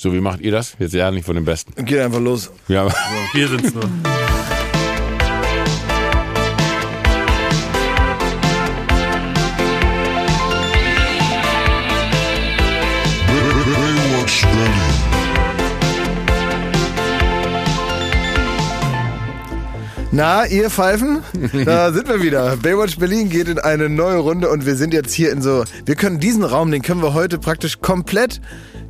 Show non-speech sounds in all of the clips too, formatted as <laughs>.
So, wie macht ihr das? Jetzt ja nicht von den Besten. Geht einfach los. Ja, aber Wir sind's nur. Na, ihr Pfeifen? Da <laughs> sind wir wieder. Baywatch Berlin geht in eine neue Runde und wir sind jetzt hier in so. Wir können diesen Raum, den können wir heute praktisch komplett,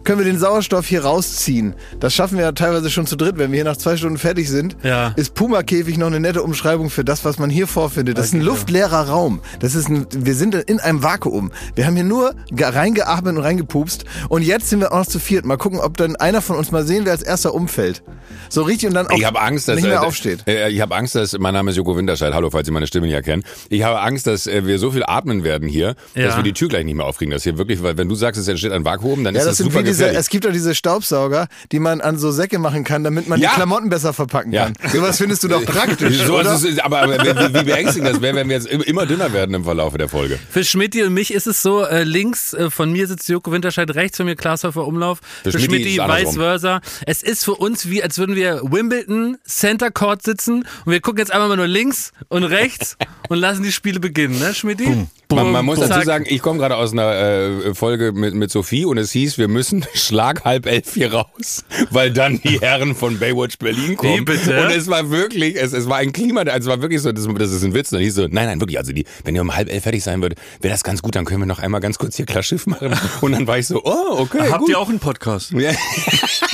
können wir den Sauerstoff hier rausziehen. Das schaffen wir ja teilweise schon zu dritt. Wenn wir hier nach zwei Stunden fertig sind, Ja. ist Puma-Käfig noch eine nette Umschreibung für das, was man hier vorfindet. Das ist ein luftleerer Raum. Das ist ein, wir sind in einem Vakuum. Wir haben hier nur ge- reingeatmet und reingepupst. Und jetzt sind wir auch noch zu viert. Mal gucken, ob dann einer von uns mal sehen, wer als erster umfällt. So richtig und dann auch ich habe Angst, dass nicht mehr äh, aufsteht. Äh, ich habe Angst, dass mein Name ist Joko Winterscheid. Hallo, falls Sie meine Stimme nicht erkennen. Ich habe Angst, dass äh, wir so viel atmen werden hier, dass Ja. wir die Tür gleich nicht mehr aufkriegen. Das hier wirklich, weil wenn du sagst, es entsteht ein Vakuum, dann Ja, ist das das, sind super wie diese, es gibt doch diese Staubsauger, die man an so Säcke machen kann, damit man Ja. die Klamotten besser verpacken Ja. kann. Sowas findest du doch praktisch, so, oder? ist aber, aber wie, wie beängstigend das wäre, wenn wir jetzt im- immer dünner werden im Verlauf der Folge. Für Schmidti und mich ist es so, äh, links äh, von mir sitzt Joko Winterscheid, rechts von mir Glashäufer Umlauf. Für Für, Schmidti vice versa. Es ist für uns wie, als würden wir Wimbledon Center Court sitzen und wir gucken jetzt einfach mal nur links und rechts <laughs> und lassen die Spiele beginnen, ne Schmidti? Man, man muss dazu sagen, ich komme gerade aus einer äh, Folge mit, mit Sophie und es hieß, wir müssen <laughs> Schlag halb elf hier raus, weil dann die <laughs> Herren von Baywatch Berlin kommen. Wie bitte? Und es war wirklich, es, es war ein Klima, also es war wirklich so, das, das ist ein Witz. Und dann hieß so, nein, nein, wirklich, also die, wenn ihr um halb elf fertig sein würdet, wäre das ganz gut, dann können wir noch einmal ganz kurz hier klar Schiff machen. Und dann war ich so, oh, okay, Habt gut. ihr auch einen Podcast? Ja, <laughs>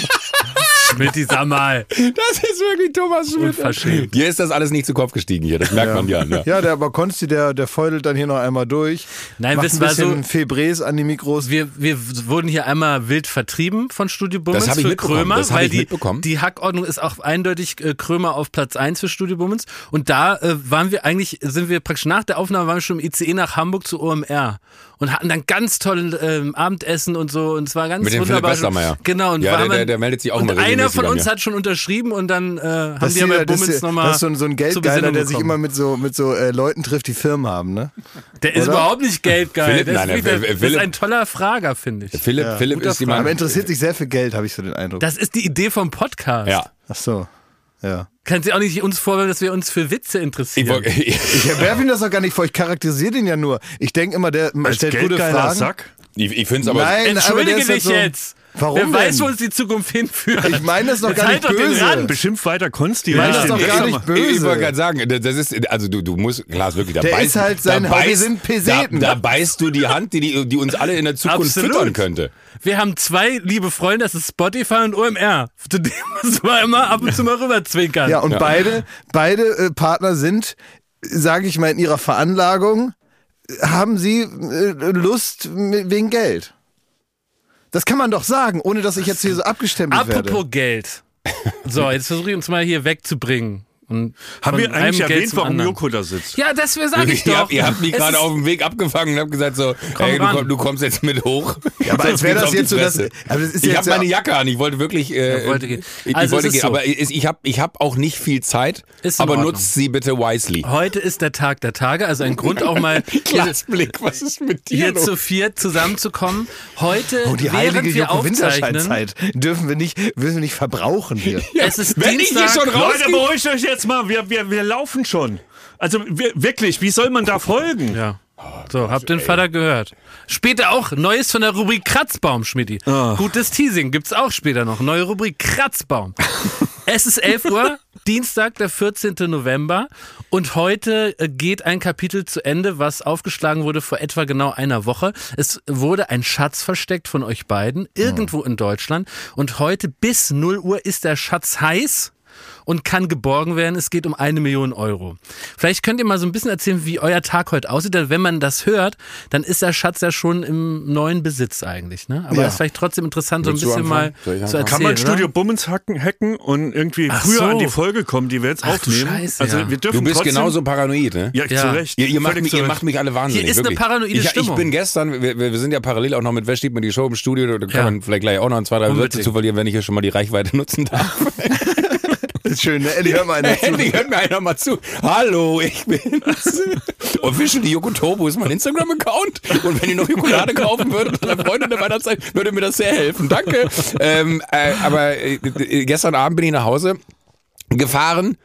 Schmidti, sag mal. das ist wirklich Thomas Schmidt. Unverschämt. Dir ist das alles nicht zu Kopf gestiegen hier, das merkt man ja. Ne? Ja, der aber Konsti, der, der feudelt dann hier noch einmal durch. Nein, macht das ein bisschen so- Febres an die Mikros. Wir, wir wurden hier einmal wild vertrieben von Studio Bummens Das ich für Krömer, das hab weil ich die, mitbekommen. die Hackordnung ist auch eindeutig äh, Krömer auf Platz 1 für Studio Bummens. Und da äh, waren wir eigentlich, sind wir praktisch nach der Aufnahme waren wir schon im ICE nach Hamburg zu OMR und hatten dann ganz tolles ähm, Abendessen und so und es war ganz Mit dem Philipp wunderbar. Westermeier. Genau. Und Ja, war der- der- der meldet sich auch und immer einer regelmäßig von uns hat schon unterschrieben und dann äh, haben Das die ist ja bei ist, nochmal das ist so, ein- so ein Geldgeiler, der sich immer mit so, mit so äh, Leuten trifft, die Firmen haben, ne? Der ist oder? überhaupt nicht geldgeil. <laughs> Philipp, das, nein, ist, der- das ist Philipp- ein toller Frager, finde ich. Philipp, Philipp Guter ist jemand. Aber interessiert sich sehr für Geld, habe ich so den Eindruck. Das ist die Idee vom Podcast. ja. Ach so. Ja. Kann sie auch nicht uns vorwerfen, dass wir uns für Witze interessieren. Ich, <laughs> werfe ihm das doch gar nicht vor, ich charakterisiere den ja nur. Ich denke immer, der Als stellt gute geldgeiler Fragen. Sack? ich, ich finde es aber. Nein, aber der Entschuldige ist halt dich so, jetzt. Warum Wer weiß, denn? wo uns die Zukunft hinführt. Ich meine das doch Jetzt gar halt nicht doch den böse. Rand. Bestimmt weiter Konsti. Ich meine das ich doch gar nicht böse. Ich, wollte gerade sagen, das ist, also du, du musst, klar, ist wirklich, da Der beißt, ist halt sein da beißt, sind Peseten. Da, da beißt du die Hand, die, die, die uns alle in der Zukunft Absolut. füttern könnte. Wir haben zwei liebe Freunde, das ist Spotify und OMR. Zu dem <laughs> müssen wir immer ab und zu mal rüber zwinkern. Ja, und beide, beide äh, Partner sind, sage ich mal, in ihrer Veranlagung, haben sie äh, Lust wegen Geld. Das kann man doch sagen, ohne dass ich jetzt hier so abgestempelt Apropos werde. Geld. So, jetzt versuche ich uns mal hier wegzubringen. Und Haben wir eigentlich erwähnt, warum anderen. Joko da sitzt? Ja, das sage ich ihr, doch. habt, ihr habt mich gerade auf dem Weg abgefangen und habt gesagt so, hey, du, komm- du kommst jetzt mit hoch. Ja, aber <laughs> als wäre das jetzt so, dass- aber das ist ich habe ja- meine Jacke an, ich wollte wirklich, äh, Ja, wollte gehen. ich, Also ich wollte gehen, so. aber ich, ich habe ich hab auch nicht viel Zeit, aber Ordnung. nutzt sie bitte wisely. Heute ist der Tag der Tage, also ein Grund auch mal <laughs> hier, Glasblick, was ist mit dir hier los? zu viert zusammenzukommen. Heute, Oh, die während heilige wir Joko aufzeichnen, dürfen wir nicht, dürfen wir nicht verbrauchen hier. <laughs> es ist Wenn ich hier Dienstag, schon raus- Leute, beruhigt euch jetzt mal. Wir, wir, wir laufen schon. Also wir, wirklich, wie soll man da folgen? Ja. So, habt den Vater gehört. Später auch Neues von der Rubrik Kratzbaum, Schmidti. Gutes Teasing gibt's auch später noch. Neue Rubrik Kratzbaum. <laughs> es ist 11 Uhr, Dienstag, der 14. November. Und heute äh, geht ein Kapitel zu Ende, was aufgeschlagen wurde vor etwa genau einer Woche. Es wurde ein Schatz versteckt von euch beiden, irgendwo in Deutschland. Und heute bis 0 Uhr ist der Schatz heiß und kann geborgen werden. Es geht um eine Million Euro. Vielleicht könnt ihr mal so ein bisschen erzählen, wie euer Tag heute aussieht. Denn wenn man das hört, dann ist der Schatz ja schon im neuen Besitz eigentlich. Ne? Aber Ja. ist vielleicht trotzdem interessant, so ein Willst bisschen mal zu erzählen. Kann man oder? Studio Bummens hacken, hacken und irgendwie Ach früher so. an die Folge kommen, die wir jetzt Ach du aufnehmen? Scheiße, also ja. wir dürfen Du bist trotzdem, genauso paranoid, ne? Ja, Ja. zu Recht. Ihr, ihr, macht mich, zu ihr Recht. macht mich alle wahnsinnig. Hier ist eine wirklich. paranoide ich, Stimmung. Ich bin gestern, wir, wir sind ja parallel auch noch mit Wer steht mir die Show im Studio, da kann Ja. man vielleicht gleich auch noch ein, zwei, drei Wörter Unbedingt. zu verlieren, wenn ich hier schon mal die Reichweite nutzen darf. <laughs> Das ist schön, ne? Elli, hör mal einer <laughs> zu. Endlich hört mir einer mal zu. Hallo, ich bin's. <laughs> Officially Yokotobo ist mein Instagram-Account. Und wenn ihr noch Jokolade kaufen würdet an der Freundin der Weihnachtszeit, würde mir das sehr helfen. Danke. Ähm, äh, aber äh, gestern Abend bin ich nach Hause gefahren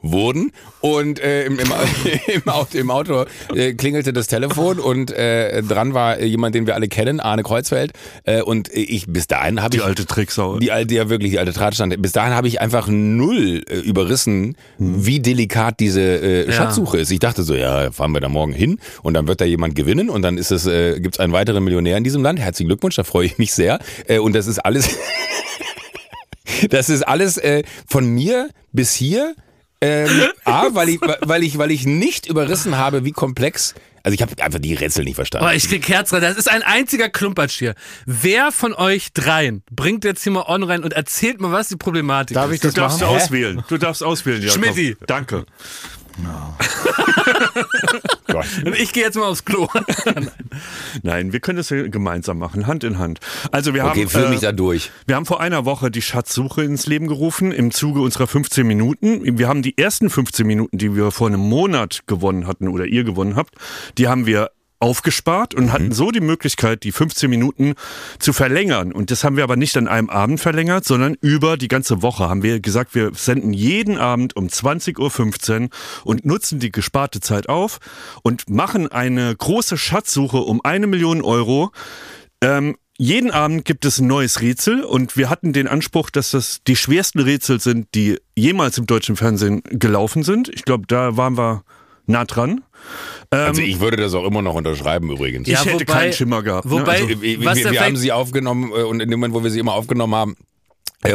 wurden und äh, im, im, <laughs> im Auto, im Auto äh, klingelte das Telefon und äh, dran war jemand, den wir alle kennen, Arne Kreuzfeld äh, und ich bis dahin habe Die ich alte Tricksau. die alte ja wirklich die alte Drahtstand. Bis dahin habe ich einfach null äh, überrissen, wie delikat diese äh, Ja. Schatzsuche ist. Ich dachte so, ja, fahren wir da morgen hin und dann wird da jemand gewinnen und dann ist es äh, gibt's einen weiteren Millionär in diesem Land. Herzlichen Glückwunsch, da freue ich mich sehr. Äh, und das ist alles <laughs> Das ist alles äh, von mir bis hier. Ähm, <laughs> A, weil ich, weil ich, weil ich nicht überrissen habe, wie komplex. Also ich habe einfach die Rätsel nicht verstanden. Oh, ich krieg Herz rein. Das ist ein einziger Klumpatsch hier. Wer von euch dreien bringt jetzt hier mal on rein und erzählt mal, was die Problematik Darf ist? ich Du das darfst machen? auswählen. Du darfst auswählen, Jakob. Schmidti. Danke. <laughs> Und ich gehe jetzt mal aufs Klo. <laughs> Nein, wir können das gemeinsam machen, Hand in Hand. Also wir Okay, haben, führ äh, mich da durch. wir haben vor einer Woche die Schatzsuche ins Leben gerufen im Zuge unserer 15 Minuten. Wir haben die ersten 15 Minuten, die wir vor einem Monat gewonnen hatten oder ihr gewonnen habt, die haben wir aufgespart und hatten so die Möglichkeit, die 15 Minuten zu verlängern. Und das haben wir aber nicht an einem Abend verlängert, sondern über die ganze Woche haben wir gesagt, wir senden jeden Abend um 20.15 Uhr und nutzen die gesparte Zeit auf und machen eine große Schatzsuche um eine Million Euro. Ähm, jeden Abend gibt es ein neues Rätsel und wir hatten den Anspruch, dass das die schwersten Rätsel sind, die jemals im deutschen Fernsehen gelaufen sind. Ich glaube, da waren wir nah dran. Also ich würde das auch immer noch unterschreiben übrigens. Ich hätte keinen Schimmer gehabt, ne? Wobei, Also, wir, was wir, haben sie aufgenommen äh, und in dem Moment, wo wir sie immer aufgenommen haben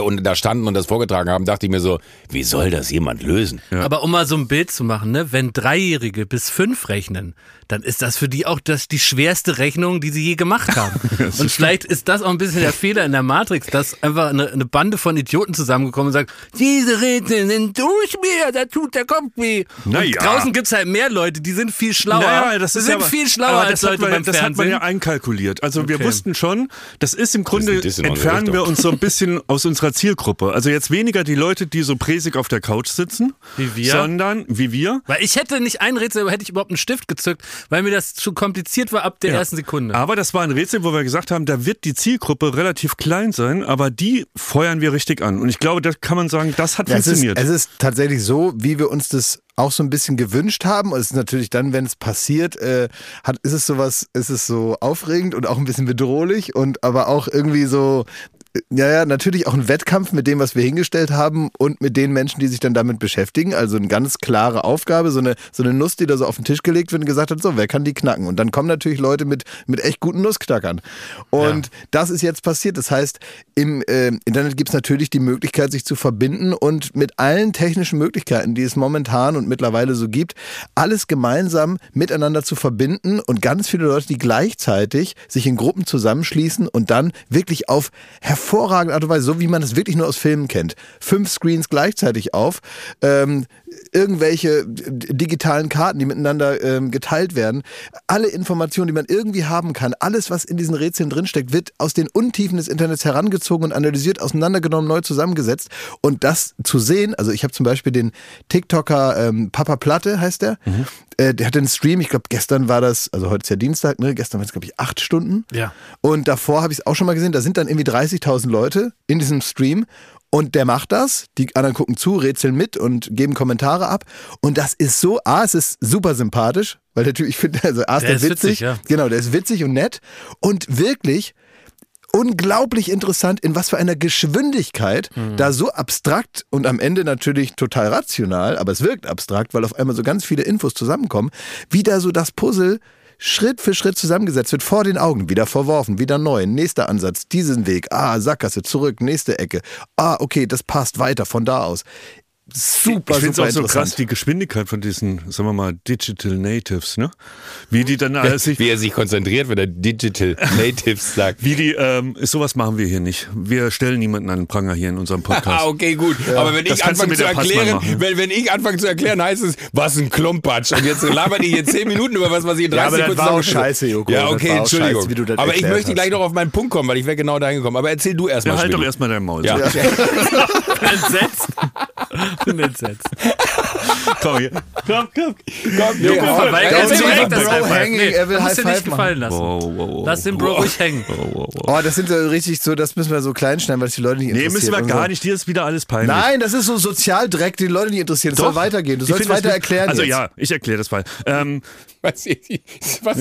und da standen und das vorgetragen haben, dachte ich mir so, wie soll das jemand lösen? Aber um mal so ein Bild zu machen, ne, wenn Dreijährige bis fünf rechnen, dann ist das für die auch das die schwerste Rechnung, die sie je gemacht haben. <laughs> und vielleicht ist das auch ein bisschen der Fehler in der Matrix, dass einfach eine, eine Bande von Idioten zusammengekommen und sagt, diese Rätsel sind durch mir, da tut der Kopf weh. Naja. Und draußen gibt's halt mehr Leute, die sind viel schlauer. Naja, das die ist sind aber, viel schlauer als das Leute hat man, beim Das hat man Fernsehen. ja einkalkuliert. Also wir Okay. wussten schon, das ist im Grunde, unsere entfernen wir uns so ein bisschen aus <laughs> unserer Zielgruppe. Also jetzt weniger die Leute, die so präsig auf der Couch sitzen, Wie wir? sondern wie wir. Weil ich hätte nicht ein Rätsel, aber hätte ich überhaupt einen Stift gezückt, weil mir das zu kompliziert war ab der Ja. ersten Sekunde. Aber das war ein Rätsel, wo wir gesagt haben, da wird die Zielgruppe relativ klein sein, aber die feuern wir richtig an. Und ich glaube, da kann man sagen, das hat Ja, es, ist, funktioniert. es ist tatsächlich so, wie wir uns das auch so ein bisschen gewünscht haben. Und es ist natürlich dann, wenn es passiert, äh, hat, ist es sowas, ist es so aufregend und auch ein bisschen bedrohlich und aber auch irgendwie so, ja, ja, natürlich auch ein Wettkampf mit dem, was wir hingestellt haben und mit den Menschen, die sich dann damit beschäftigen. Also eine ganz klare Aufgabe, so eine, so eine Nuss, die da so auf den Tisch gelegt wird und gesagt hat, so, wer kann die knacken? Und dann kommen natürlich Leute mit, mit echt guten Nussknackern. Und das ist jetzt passiert. Das heißt, im äh, Internet gibt es natürlich die Möglichkeit, sich zu verbinden und mit allen technischen Möglichkeiten, die es momentan und mittlerweile so gibt, alles gemeinsam miteinander zu verbinden und ganz viele Leute, die gleichzeitig sich in Gruppen zusammenschließen und dann wirklich auf hervorragende Art und Weise, so wie man es wirklich nur aus Filmen kennt, fünf Screens gleichzeitig auf, ähm, irgendwelche digitalen Karten, die miteinander ähm, geteilt werden, alle Informationen, die man irgendwie haben kann, alles, was in diesen Rätseln drinsteckt, wird aus den Untiefen des Internets herangezogen und analysiert, auseinandergenommen, neu zusammengesetzt. Und das zu sehen, also ich habe zum Beispiel den TikToker ähm, Papa Platte, heißt der, äh, der hat einen Stream, ich glaube gestern war das, also heute ist ja Dienstag, ne? gestern war es glaube ich acht Stunden. Ja. Und davor habe ich es auch schon mal gesehen, da sind dann irgendwie 30.000 Leute in diesem Stream und der macht das, die anderen gucken zu, rätseln mit und geben Kommentare ab und das ist so, A, es ist super sympathisch, weil der Typ, ich finde, also A, ist Der der ist witzig, witzig, ja. genau, der ist witzig und nett und wirklich unglaublich interessant, in was für einer Geschwindigkeit Mhm. da so abstrakt und am Ende natürlich total rational, aber es wirkt abstrakt, weil auf einmal so ganz viele Infos zusammenkommen, wie da so das Puzzle Schritt für Schritt zusammengesetzt wird, vor den Augen, wieder verworfen, wieder neu, nächster Ansatz, diesen Weg, ah, Sackgasse, zurück, nächste Ecke, ah, okay, das passt weiter von da aus. Super, ich finde es auch so krass, die Geschwindigkeit von diesen, sagen wir mal, Digital Natives, ne? Wie die dann alles sich Wie er sich konzentriert, wenn er Digital Natives sagt. Wie die, ähm, sowas machen wir hier nicht. Wir stellen niemanden an den Pranger hier in unserem <laughs> Podcast. Ah, okay, gut. Aber wenn Das ich anfange zu erklären, wenn, wenn ich anfange zu erklären, heißt es, was ein Klumpatsch. Und jetzt labert ihr hier 10 Minuten über was, was ich in 30 Ja, aber das war auch scheiße, Joko. Ja, okay, Entschuldigung. scheiße, aber ich möchte hast. gleich noch auf meinen Punkt kommen, weil ich wäre genau dahin gekommen. Aber erzähl du erst Ja, mal. halt doch erstmal dein Maul. Ja. So. <laughs> entsetzt. <laughs> Bin entsetzt. Komm hier. Komm, komm. Komm, nee, Verweigert erzähl sich mal. direkt das Bro Five. hanging, Nee, er will High dir nicht Five gefallen lassen. Wow, wow, wow. Lass den Bro ruhig hängen. Oh, das sind so richtig so, das müssen wir so klein schneiden, weil es die Leute nicht Nee, interessiert. müssen wir und gar so. nicht. Dir ist wieder alles peinlich. Nein, das ist so Sozialdreck, die Leute nicht interessieren. Es soll weitergehen. Du Ich sollst das weiter erklären. Also jetzt. ja, ich erkläre das mal. Ähm, Was, was,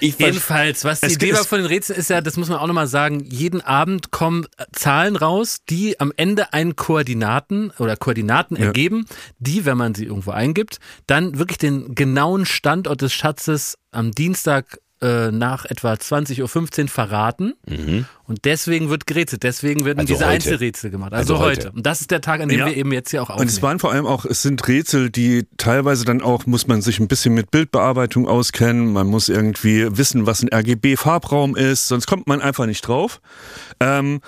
Jedenfalls, was die Idee war von den Rätseln ist ja, das muss man auch nochmal sagen, jeden Abend kommen Zahlen raus, die am Ende einen Koordinaten oder Koordinaten ergeben, die, wenn man sie irgendwo eingibt, dann wirklich den genauen Standort des Schatzes am Dienstag äh, nach etwa 20.15 Uhr verraten. Und deswegen wird gerätselt, deswegen werden Also diese heute. Einzelrätsel gemacht. Also, Also heute. heute. Und das ist der Tag, an dem Ja. wir eben jetzt hier auch Und es aufnehmen. waren vor allem auch, es sind Rätsel, die teilweise dann auch, muss man sich ein bisschen mit Bildbearbeitung auskennen, man muss irgendwie wissen, was ein RGB-Farbraum ist, sonst kommt man einfach nicht drauf. Ähm,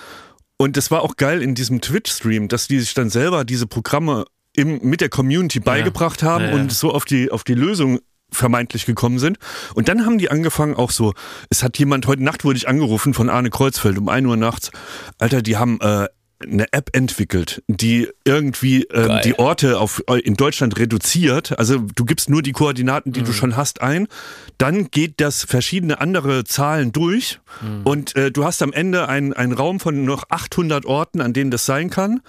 und das war auch geil in diesem Twitch-Stream, dass die sich dann selber diese Programme im, mit der Community beigebracht haben Ja, ja. und so auf die, auf die Lösung vermeintlich gekommen sind. Und dann haben die angefangen auch so, es hat jemand, heute Nacht wurde ich angerufen von Arne Kreuzfeld um 1 Uhr nachts. Alter, die haben äh, eine App entwickelt, die irgendwie ähm, die Orte auf, äh, in Deutschland reduziert. Also du gibst nur die Koordinaten, die du schon hast, ein. Dann geht das verschiedene andere Zahlen durch und äh, du hast am Ende einen, einen Raum von noch 800 Orten, an denen das sein kann.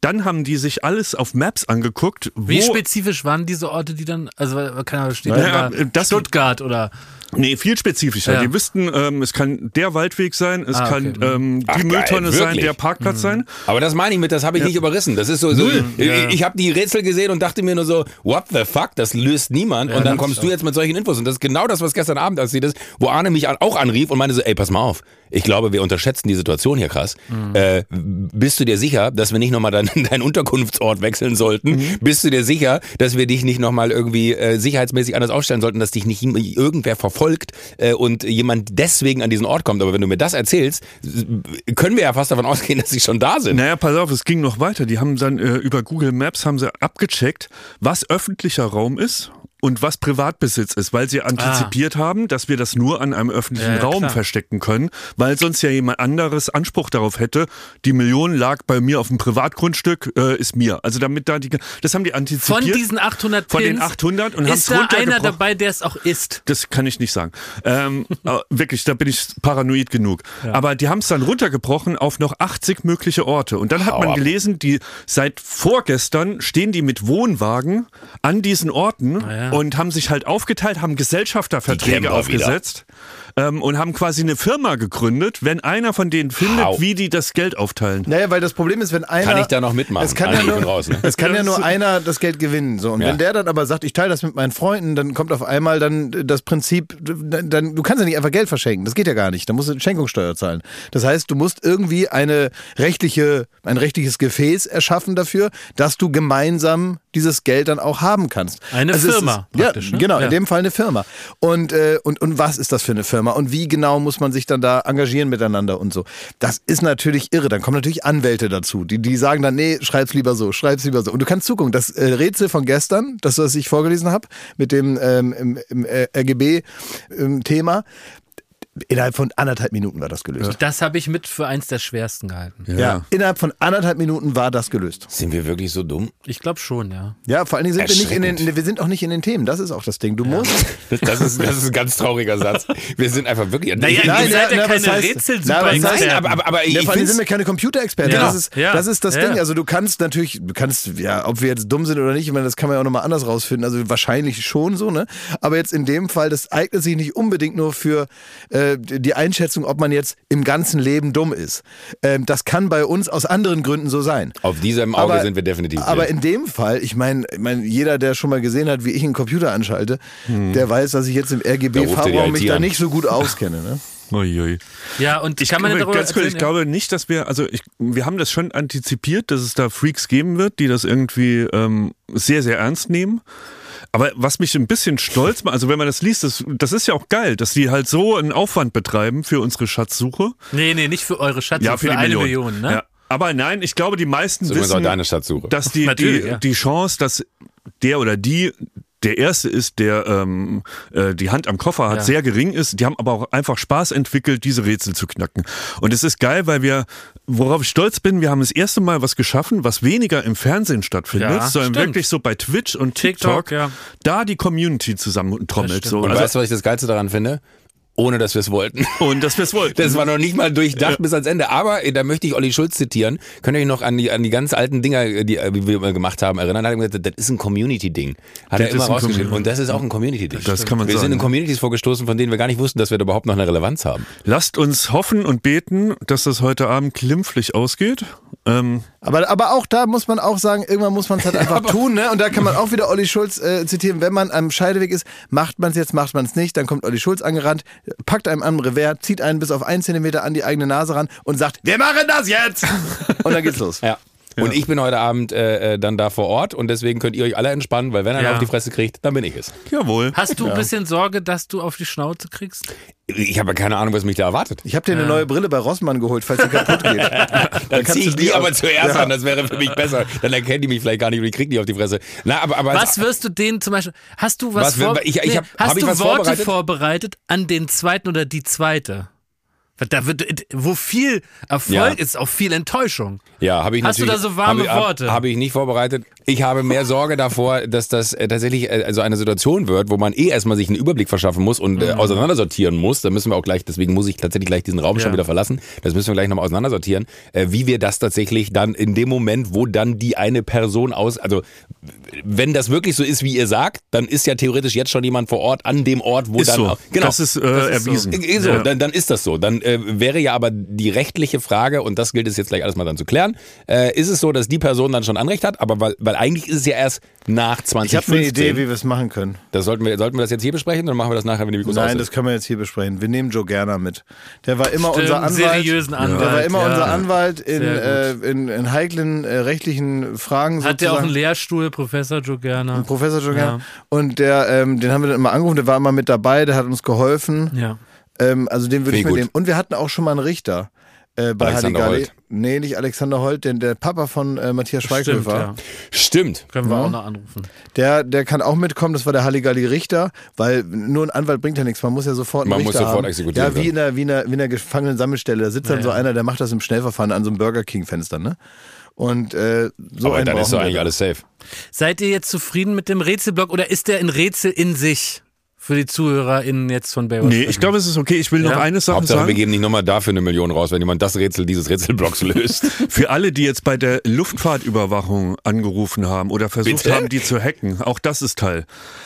Dann haben die sich alles auf Maps angeguckt. Wie spezifisch waren diese Orte, die dann, also keine Ahnung, steht Naja, da das- Stuttgart oder Nee, viel spezifischer. Ja. Die wüssten, ähm, es kann der Waldweg sein, es Ah, kann okay. ähm, die Ach, geil, Mülltonne sein, wirklich? der Parkplatz sein. Aber das meine ich mit, das habe ich nicht überrissen. Das ist so, so ich, ich habe die Rätsel gesehen und dachte mir nur so, what the fuck, das löst niemand. und dann kommst du jetzt mit solchen Infos. Und das ist genau das, was gestern Abend passiert ist, wo Arne mich auch anrief und meinte so, ey, pass mal auf. Ich glaube, wir unterschätzen die Situation hier krass. Äh, bist du dir sicher, dass wir nicht nochmal deinen, <laughs> deinen Unterkunftsort wechseln sollten? Bist du dir sicher, dass wir dich nicht nochmal irgendwie äh, sicherheitsmäßig anders aufstellen sollten, dass dich nicht irgendwer verfolgt äh, und jemand deswegen an diesen Ort kommt? Aber wenn du mir das erzählst, können wir ja fast davon ausgehen, <laughs> dass sie schon da sind. Naja, pass auf, es ging noch weiter. Die haben dann äh, über Google Maps haben sie abgecheckt, was öffentlicher Raum ist und was Privatbesitz ist, weil sie antizipiert haben, dass wir das nur an einem öffentlichen Ja, ja, Raum klar. verstecken können, weil sonst ja jemand anderes Anspruch darauf hätte, die Million lag bei mir auf dem Privatgrundstück, äh, ist mir. Also damit da die, das haben die antizipiert. von diesen 800 Von den Pins 800 und haben's ist da einer dabei, der es auch ist. Das kann ich nicht sagen. Ähm, <laughs> wirklich, da bin ich paranoid genug. Aber die haben es dann runtergebrochen auf noch 80 mögliche Orte. Und dann hat Hau man ab. gelesen, die seit vorgestern stehen die mit Wohnwagen an diesen Orten ja. Und haben sich halt aufgeteilt, haben Gesellschafterverträge aufgesetzt ähm, und haben quasi eine Firma gegründet, wenn einer von denen findet, Hau. wie die das Geld aufteilen. Naja, weil das Problem ist, wenn einer. Kann ich da noch mitmachen? Es kann, ja nur, raus, ne? es kann ja nur einer das Geld gewinnen. So. Und Ja. wenn der dann aber sagt, ich teile das mit meinen Freunden, dann kommt auf einmal dann das Prinzip, dann, dann, du kannst ja nicht einfach Geld verschenken. Das geht ja gar nicht. Da musst du Schenkungssteuer zahlen. Das heißt, du musst irgendwie eine rechtliche, ein rechtliches Gefäß erschaffen dafür, dass du gemeinsam dieses Geld dann auch haben kannst. Eine es Firma Ist, ja, praktisch, ne? genau, Ja. in dem Fall eine Firma. Und, äh, und, und was ist das für eine Firma? Und wie genau muss man sich dann da engagieren miteinander und so? Das ist natürlich irre. Dann kommen natürlich Anwälte dazu, die, die sagen dann, nee, schreib's lieber so, schreib's lieber so. Und du kannst zugucken, das äh, Rätsel von gestern, das, was ich vorgelesen habe, mit dem ähm, im, im äh, RGB-Thema, innerhalb von anderthalb Minuten war das gelöst. Das habe ich mit für eins der schwersten gehalten. Ja. innerhalb von anderthalb Minuten war das gelöst. Sind wir wirklich so dumm? Ich glaube schon, ja. Ja, vor allen Dingen sind wir nicht in den, wir sind auch nicht in den Themen. Das ist auch das Ding. Du musst, <laughs> Das ist, das ist ein ganz trauriger Satz. Wir sind einfach wirklich. Naja, Nein, ihr seid ja, ja, na, keine heißt- rätsel na, Nein, aber, aber, aber ich Ja, vor allem sind wir keine Computerexperten. Ja, Das, ist, ja, das ist das ja. Ding. Also du kannst natürlich, du kannst, ja, ob wir jetzt dumm sind oder nicht, ich meine, das kann man ja auch nochmal anders rausfinden. Also wahrscheinlich schon so, ne? Aber jetzt in dem Fall, das eignet sich nicht unbedingt nur für äh, die Einschätzung, ob man jetzt im ganzen Leben dumm ist. Ähm, das kann bei uns aus anderen Gründen so sein. Auf diesem Auge sind wir definitiv. Aber blind. in dem Fall, ich meine, ich mein, jeder, der schon mal gesehen hat, wie ich einen Computer anschalte, der weiß, dass ich jetzt im RGB-Farbraum mich da nicht so gut <laughs> auskenne. Ne? Uiui. Ja, und Ich kann man darüber ganz kurz, ich glaube nicht, dass wir, also ich, wir haben das schon antizipiert, dass es da Freaks geben wird, die das irgendwie ähm, sehr, sehr ernst nehmen. Aber was mich ein bisschen stolz macht, also wenn man das liest, das, das ist ja auch geil, dass die halt so einen Aufwand betreiben für unsere Schatzsuche. Nee, nee, nicht für eure Schatzung, Ja, für, für, die eine Million. Million, ne? Ja. Aber nein, ich glaube, die meisten Das ist übrigens auch wissen, dass die, <laughs> die, ja. die Chance, dass der oder die der erste ist, der ähm, äh, die Hand am Koffer hat, Ja. sehr gering ist. Die haben aber auch einfach Spaß entwickelt, diese Rätsel zu knacken. Und es ist geil, weil wir, worauf ich stolz bin, wir haben das erste Mal was geschaffen, was weniger im Fernsehen stattfindet, Ja, sondern stimmt. wirklich so bei Twitch und TikTok, TikTok, ja. da die Community zusammentrommelt. So. Und Also, weißt du, was ich das Geilste daran finde? Ohne, dass wir es wollten. <laughs> und dass wir es wollten. Das war noch nicht mal durchdacht bis ans Ende. Aber äh, da möchte ich Olli Schulz zitieren. Könnt ihr euch noch an die, an die ganz alten Dinger, äh, die äh, wir mal gemacht haben, erinnern? Hat er gesagt, das ist ein Community-Ding. Hat Das er immer rausgeschrieben. Und das ist auch ein Community-Ding. Das kann man wir sagen. sind in Communities vorgestoßen, von denen wir gar nicht wussten, dass wir da überhaupt noch eine Relevanz haben. Lasst uns hoffen und beten, dass das heute Abend glimpflich ausgeht. Ähm, Aber, aber auch da muss man auch sagen, irgendwann muss man es halt <laughs> einfach tun, ne? Und da kann man auch wieder Olli Schulz äh, zitieren. Wenn man am Scheideweg ist, macht man es jetzt, macht man es nicht, dann kommt Olli Schulz angerannt, packt einem am Revers, zieht einen bis auf einen Zentimeter an die eigene Nase ran und sagt, wir machen das jetzt! <laughs> Und dann geht's los. Ja. Und ich bin heute Abend äh, äh, dann da vor Ort und deswegen könnt ihr euch alle entspannen, weil wenn einer Ja. auf die Fresse kriegt, dann bin ich es. jawohl. Hast du ein bisschen Sorge, dass du auf die Schnauze kriegst? Ich habe ja keine Ahnung, was mich da erwartet. Ich habe dir eine neue Brille bei Rossmann geholt, falls sie kaputt geht. <laughs> Dann kannst ziehe ich du die aber zuerst Ja. an, das wäre für mich besser. Dann erkennen die mich vielleicht gar nicht und ich krieg die auf die Fresse. Na, aber, aber Was wirst du denen zum Beispiel? Hast du was, Was vor, ich- ich hab- hast hab ich du was Worte vorbereitet? vorbereitet? an den zweiten oder die zweite? Da wird, wo viel Erfolg Ja. ist, auch viel Enttäuschung. Ja, habe ich Hast du da so warme hab- Worte? Habe ich nicht vorbereitet. Ich habe mehr Sorge davor, dass das äh, tatsächlich äh, also eine Situation wird, wo man eh erstmal sich einen Überblick verschaffen muss und Mhm. äh, auseinandersortieren muss. Da müssen wir auch gleich, deswegen muss ich tatsächlich gleich diesen Raum schon Ja. wieder verlassen. Das müssen wir gleich nochmal auseinandersortieren, äh, wie wir das tatsächlich dann in dem Moment, wo dann die eine Person aus, also wenn das wirklich so ist, wie ihr sagt, dann ist ja theoretisch jetzt schon jemand vor Ort an dem Ort, wo Ist dann so. auch, genau. Das ist, äh, Das ist erwiesen. Äh, So, Ja. dann, dann ist das so. Dann äh, wäre ja aber die rechtliche Frage, und das gilt es jetzt gleich alles mal dann zu klären, äh, ist es so, dass die Person dann schon Anrecht hat, aber weil, weil eigentlich ist es ja erst nach Ich habe 2015. eine Idee, wie wir es machen können. das sollten wir, sollten wir das jetzt hier besprechen oder machen wir das nachher, wenn die Mikros Nein, sind? das können wir jetzt hier besprechen. Wir nehmen Joe Gerner mit. Der war immer Stimmt, unser Anwalt. seriösen Anwalt, Der war immer ja. unser Anwalt in, äh, in, in heiklen äh, rechtlichen Fragen. Hat der auch einen. Lehrstuhl, Professor Joe Gerner? Professor Joe Gerner. Ja. Und der, ähm, den haben wir dann immer angerufen, der war immer mit dabei, der hat uns geholfen. Ja. Ähm, also den würde ich ich mitnehmen. Und wir hatten auch schon mal einen Richter. Äh, bei Alexander Halligalli. Holt. Nee, nicht Alexander Holt, denn der Papa von äh, Matthias Stimmt, Schweighöfer. ja. Stimmt. Können wir auch noch anrufen. Der, der kann auch mitkommen, das war der Halligalli Richter, weil nur ein Anwalt bringt ja nichts, man muss ja sofort einen Man muss Richter sofort haben. exekutieren Ja, wie in der, wie in der, wie in der Gefangenensammelstelle, da sitzt dann Ja, so ja. einer, der macht das im Schnellverfahren an so einem Burger King Fenster, ne? Und äh, so aber einen dann ist doch eigentlich alles safe. Seid ihr jetzt zufrieden mit dem Rätselblock oder ist der ein Rätsel in sich? Für die ZuhörerInnen jetzt von Baywatch. Nee, ich glaube, es ist okay. Ich will noch Ja. eine Sache Hauptsache, wir sagen. geben nicht nochmal dafür eine Million raus, wenn jemand das Rätsel dieses Rätselblocks löst. <laughs> Für alle, die jetzt bei der Luftfahrtüberwachung angerufen haben oder versucht Bitte? haben, die zu hacken, auch das ist Teil.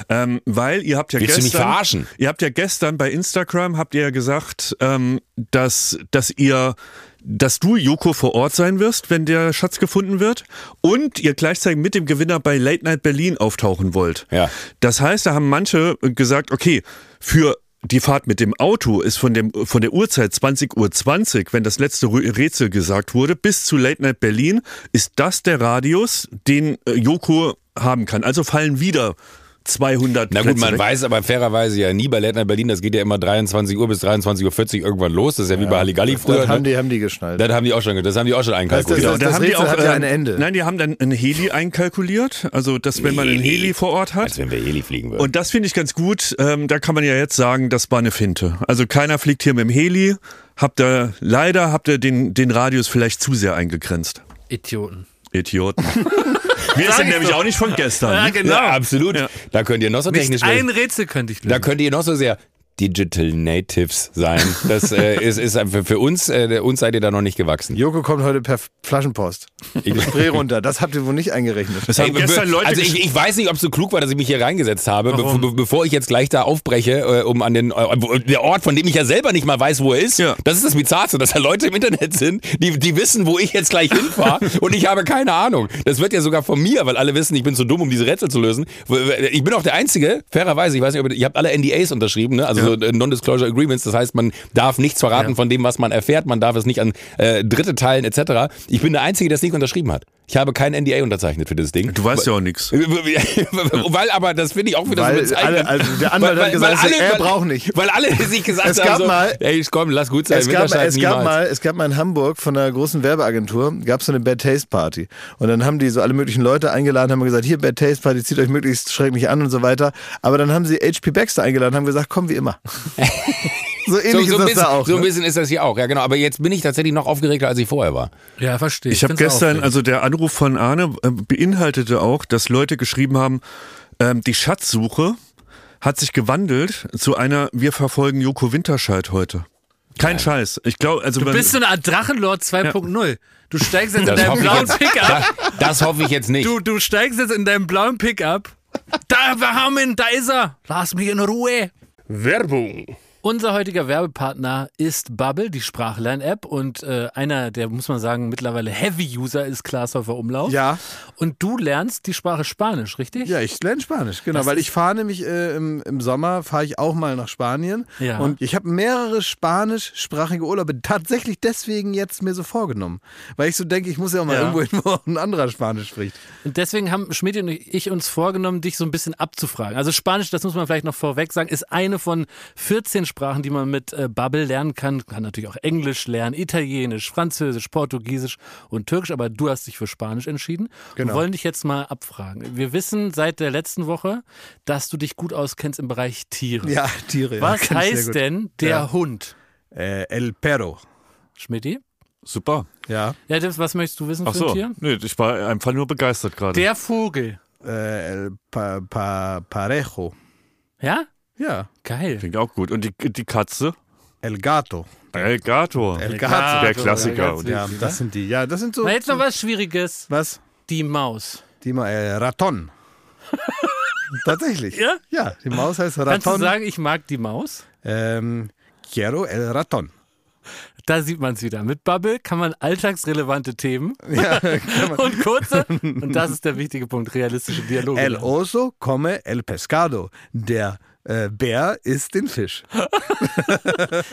Ähm, weil ihr habt ja Willst du gestern, mich verarschen? ihr habt ja gestern bei Instagram habt ihr ja gesagt, ähm, dass dass ihr dass du, Joko, vor Ort sein wirst, wenn der Schatz gefunden wird und ihr gleichzeitig mit dem Gewinner bei Late Night Berlin auftauchen wollt. Ja. Das heißt, da haben manche gesagt, okay, für die Fahrt mit dem Auto ist von, dem, von der Uhrzeit 20.20 Uhr, 20, wenn das letzte Rätsel gesagt wurde, bis zu Late Night Berlin, ist das der Radius, den äh, Joko haben kann. Also fallen wieder 200 Na gut, Plätze man weg. weiß aber fairerweise ja nie bei Night Berlin, das geht ja immer 23 Uhr bis 23.40 Uhr irgendwann los. Das ist ja wie bei Halligalli früher. Das haben ne? die, haben die geschnallt. Das haben die auch schon, das haben die auch schon einkalkuliert. Das- das- Rätsel hat ja ein Ende. Nein, die haben dann ein Heli einkalkuliert. Also, dass wenn man ein Heli. Heli vor Ort hat. Als wenn wir Heli fliegen würden. Und das finde ich ganz gut. Ähm, da kann man ja jetzt sagen, das war eine Finte. Also keiner fliegt hier mit dem Heli. Habt ihr, leider habt ihr den, den Radius vielleicht zu sehr eingegrenzt. Idioten. Idioten. <laughs> Wir sind ich nämlich doch. auch nicht von gestern. Ja, ne? genau. Ja, absolut. Da könnt ihr noch so technisch Nicht ein. Rätsel könnte ich lösen. Da könnt ihr noch so sehr Digital Natives sein. Das äh, <laughs> ist, ist für, für uns, äh, uns seid ihr da noch nicht gewachsen. Joko kommt heute per Flaschenpost. Ich <laughs> Spray runter. Das habt ihr wohl nicht eingerechnet. Das haben gestern be- Leute also ich, ich weiß nicht, ob es so klug war, dass ich mich hier reingesetzt habe, Warum? bevor, bevor ich jetzt gleich da aufbreche, äh, um an den äh, der Ort, von dem ich ja selber nicht mal weiß, wo er ist. Ja. Das ist das Bizarrste, dass da Leute im Internet sind, die, die wissen, wo ich jetzt gleich hinfahre <laughs> und ich habe keine Ahnung. Das wird ja sogar von mir, weil alle wissen, ich bin zu dumm, um diese Rätsel zu lösen. Ich bin auch der Einzige, fairerweise, ich weiß nicht, ob ihr, ihr habt alle NDAs unterschrieben, ne? also so äh, Non-Disclosure Agreements, das heißt, man darf nichts verraten von dem, was man erfährt, man darf es nicht an äh, Dritte teilen etc. Ich bin der Einzige, der es nicht unterschrieben hat. Ich habe kein NDA unterzeichnet für das Ding. Du weißt ja auch nichts. <laughs> weil aber, das finde ich auch wieder so Weil bezeichnend. alle, also der Anwalt Weil- hat gesagt, weil alle- er weil- braucht nicht. Weil alle <laughs> sich gesagt Es haben, gab so, mal- ey, komm, lass gut sein. Es gab, es, gab mal, es gab mal in Hamburg von einer großen Werbeagentur, gab es so eine Bad Taste Party. Und dann haben die so alle möglichen Leute eingeladen, haben gesagt, hier Bad Taste Party, zieht euch möglichst schrecklich an und so weiter. Aber dann haben sie HP Baxter eingeladen, haben gesagt, komm wie immer. <laughs> so so, ähnlich so, ist ein das bisschen, da auch. so ein ne? bisschen ist das hier auch, ja genau. Aber jetzt bin ich tatsächlich noch aufgeregter, als ich vorher war. Ja, verstehe. Ich habe find's gestern, aufregend. also der Anruf von Arne äh, beinhaltete auch, dass Leute geschrieben haben, ähm, die Schatzsuche hat sich gewandelt zu einer Wir verfolgen Joko Winterscheid heute. Kein Scheiß. Ich glaube, also Du wenn- bist so eine Art Drachenlord 2.0. Du steigst jetzt in Das deinem hoffe, ich blauen jetzt, Pickup. das, das hoffe ich jetzt nicht. Du, du steigst jetzt in deinem blauen Pickup. Da, wir haben ihn, da ist er. Lass mich in Ruhe. Werbung. Unser heutiger Werbepartner ist Bubble, die Sprachlern-App. Und äh, einer, der, muss man sagen, mittlerweile Heavy-User ist Glashäufer Umlauf. Ja. Und du lernst die Sprache Spanisch, richtig? Ja, ich lerne Spanisch, genau, Das weil ich fahre nämlich äh, im, im Sommer, fahre ich auch mal nach Spanien Ja. und ich habe mehrere spanischsprachige Urlaube tatsächlich deswegen jetzt mir so vorgenommen, weil ich so denke, ich muss ja auch mal Ja. irgendwo hin, <laughs> wo ein anderer Spanisch spricht. Und deswegen haben Schmidt und ich uns vorgenommen, dich so ein bisschen abzufragen. Also Spanisch, das muss man vielleicht noch vorweg sagen, ist eine von 14 Sprachen, die man mit äh, Bubble lernen kann. Kann natürlich auch Englisch lernen, Italienisch, Französisch, Portugiesisch und Türkisch, aber du hast dich für Spanisch entschieden. Genau. Wir wollen dich jetzt mal abfragen. Wir wissen seit der letzten Woche, dass du dich gut auskennst im Bereich Tiere. Ja, Tiere. ja, Was heißt denn der Ja. Hund? Äh, El Perro. Schmidti? super. Ja. Ja, das, was möchtest du wissen Ach für ein so. Tier? Nee, ich war einfach nur begeistert gerade. Der Vogel. Äh, El pa, pa, Parejo. Ja? Ja. Geil. Klingt auch gut. Und die, die Katze? El Gato. El Gato. El Gato. Der Klassiker. ja, Und Ja, das sind die. Ja, das sind so. Na, jetzt noch was Schwieriges. Was? Die Maus. Die Ma äh, Raton. <laughs> Tatsächlich. Ja? Ja, die Maus heißt Kannst du Raton. sagen, ich mag die Maus? Ähm, quiero el Raton. Da sieht man es wieder. Mit Bubble kann man alltagsrelevante Themen <laughs> Ja, <laughs> kann man. und kurze, und das ist der wichtige Punkt, realistische Dialoge. El oso come el pescado. Der äh, Bär isst den Fisch. <laughs>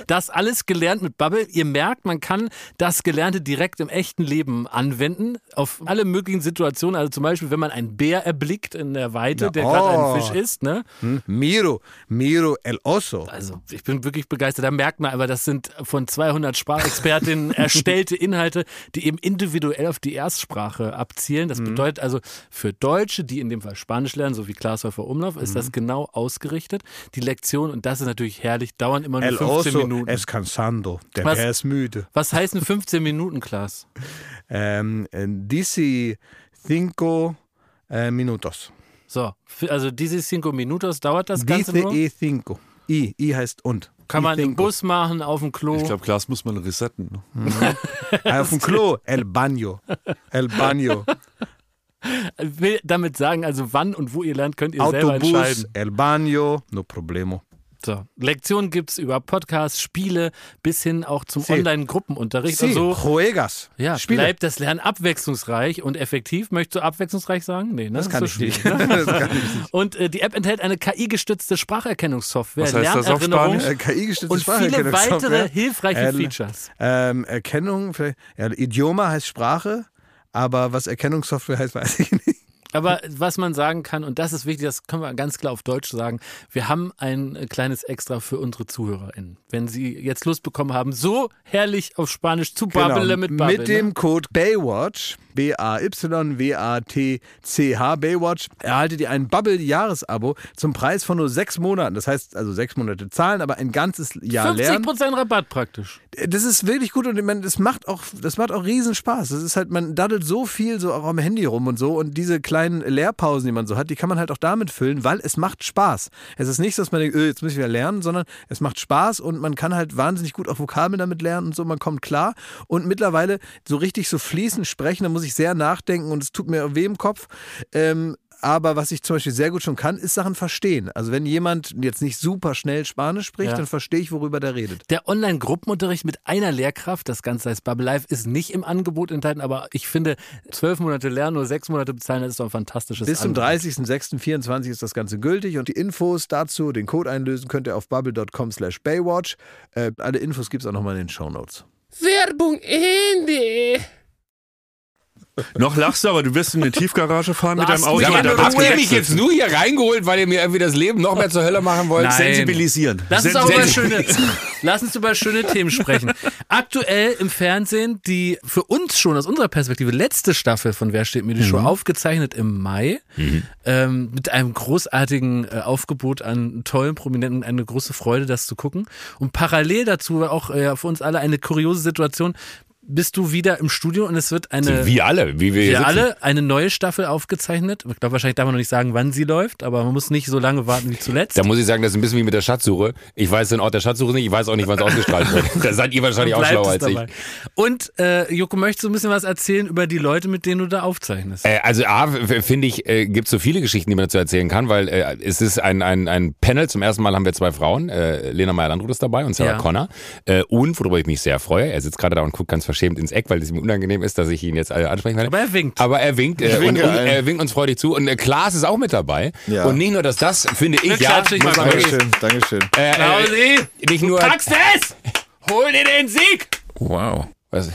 Das alles gelernt mit Bubble. Ihr merkt, man kann das Gelernte direkt im echten Leben anwenden. Auf alle möglichen Situationen. Also zum Beispiel, wenn man einen Bär erblickt in der Weite, Ja, der gerade oh. einen Fisch isst. Ne? Hm? Miro, miro el oso. Also ich bin wirklich begeistert. Da merkt man aber, das sind von 200 Sprachexpertinnen <laughs> erstellte Inhalte, die eben individuell auf die Erstsprache abzielen. Mhm. Das bedeutet also für Deutsche, die in dem Fall Spanisch lernen, so wie Glashäufer Umlauf, ist Mhm. das genau ausgerichtet. Die Lektion, und das ist natürlich herrlich, dauern immer nur El 15 oso Minuten. es cansando. Der Was? Bär ist müde. Was heißen 15 Minuten, Klaas? <laughs> Ähm, äh, dici cinco äh, minutos. So, also diese cinco minutos dauert das Ganze Dice nur. e cinco. I, I heißt und. Kann man im cinco. Bus machen, auf dem Klo. Ich glaube, Glas muss man resetten. Ne? Ah, <laughs> Auf dem Klo. El baño. El baño. Will damit sagen, also wann und wo ihr lernt, könnt ihr selber Autobus. entscheiden. El baño. No problemo. So, Lektionen gibt es über Podcasts, Spiele bis hin auch zum Sí. Online-Gruppenunterricht. Sí, Also, juegas. ja, Spiele. bleibt das Lernen abwechslungsreich und effektiv. Möchtest du abwechslungsreich sagen? Nee, ne? Das kann ist ich so nicht. <laughs> das kann ich nicht. Und äh, die App enthält eine KI-gestützte Spracherkennungssoftware, Was heißt das auf Lernerinnerung Spanisch? Äh, und viele weitere hilfreiche Ähm, Features. Ähm, Erkennung, vielleicht, ja, Idioma heißt Sprache, aber was Erkennungssoftware heißt, <laughs> weiß ich nicht. Aber was man sagen kann, und das ist wichtig, das können wir ganz klar auf Deutsch sagen, wir haben ein äh, kleines Extra für unsere ZuhörerInnen. Wenn sie jetzt Lust bekommen haben, so herrlich auf Spanisch zu babbeln mit Babbel. Genau. Mit dem Code Baywatch, B-A-Y-W-A-T-C-H, Baywatch, erhaltet ihr ein Bubble-Jahresabo zum Preis von nur sechs Monaten. Das heißt also sechs Monate zahlen, aber ein ganzes Jahr ne? lernen. 50% Rabatt praktisch. Das ist wirklich gut und ich meine, das macht auch, das macht auch riesen Spaß. Das ist halt, man daddelt so viel so auch am Handy rum und so und diese kleinen Lehrpausen, die man so hat, die kann man halt auch damit füllen, weil es macht Spaß. Es ist nicht so, dass man denkt, öh, jetzt muss ich wieder lernen, sondern es macht Spaß und man kann halt wahnsinnig gut auch Vokabeln damit lernen und so, man kommt klar und mittlerweile so richtig so fließend sprechen, da muss ich sehr nachdenken und es tut mir weh im Kopf. Ähm, aber was ich zum Beispiel sehr gut schon kann, ist Sachen verstehen. Also wenn jemand jetzt nicht super schnell Spanisch spricht, Ja. dann verstehe ich, worüber der redet. Der Online-Gruppenunterricht mit einer Lehrkraft, das Ganze heißt Bubble Life, ist nicht im Angebot enthalten, aber ich finde, zwölf Monate lernen, nur sechs Monate bezahlen, das ist doch ein fantastisches Bis zum Angebot. 30.06.24 ist das Ganze gültig und die Infos dazu, den Code einlösen, könnt ihr auf bubble.com slash Baywatch. Äh, alle Infos gibt es auch nochmal in den Shownotes. Werbung Ende. Noch lachst du, aber du wirst in eine Tiefgarage fahren mit deinem Auto. da wird's Habt ihr mich jetzt nur hier reingeholt, weil ihr mir irgendwie das Leben noch mehr zur Hölle machen wollt? Nein. sensibilisieren. Lass uns, auch über schöne, lass uns über schöne Themen sprechen. Aktuell im Fernsehen die für uns schon aus unserer Perspektive letzte Staffel von Wer steht mir die Show aufgezeichnet im Mai ähm, mit einem großartigen äh, Aufgebot an tollen Prominenten. Eine große Freude, das zu gucken. Und parallel dazu auch äh, für uns alle eine kuriose Situation. Bist du wieder im Studio und es wird eine Wie alle, wie wir, hier sitzen. alle eine neue Staffel aufgezeichnet. Ich glaube, wahrscheinlich darf man noch nicht sagen, wann sie läuft, aber man muss nicht so lange warten wie zuletzt. Da muss ich sagen, das ist ein bisschen wie mit der Schatzsuche. Ich weiß den Ort der Schatzsuche nicht, ich weiß auch nicht, wann es ausgestrahlt wird. <laughs> Da seid ihr wahrscheinlich auch schlauer als ich. dabei. Und äh, Joko, möchtest du ein bisschen was erzählen über die Leute, mit denen du da aufzeichnest? Äh, also A, finde ich, äh, gibt so viele Geschichten, die man dazu erzählen kann, weil äh, es ist ein, ein, ein Panel. Zum ersten Mal haben wir zwei Frauen. Äh, Lena Meyer-Landrut ist dabei und Sarah Ja. Connor. Äh, und, worüber ich mich sehr freue, er sitzt gerade da und guckt ganz verschämt ins Eck, weil es ihm unangenehm ist, dass ich ihn jetzt äh, ansprechen werde. Aber er winkt. Aber er winkt. Äh, und, und, er winkt uns freudig zu. Und äh, Klaas ist auch mit dabei. Ja. Und nicht nur, dass das, finde ich, ja, wirklich, Dankeschön, Dankeschön. äh, Klausi, äh, nicht nur... packst es! Hol dir den Sieg! Wow. Was?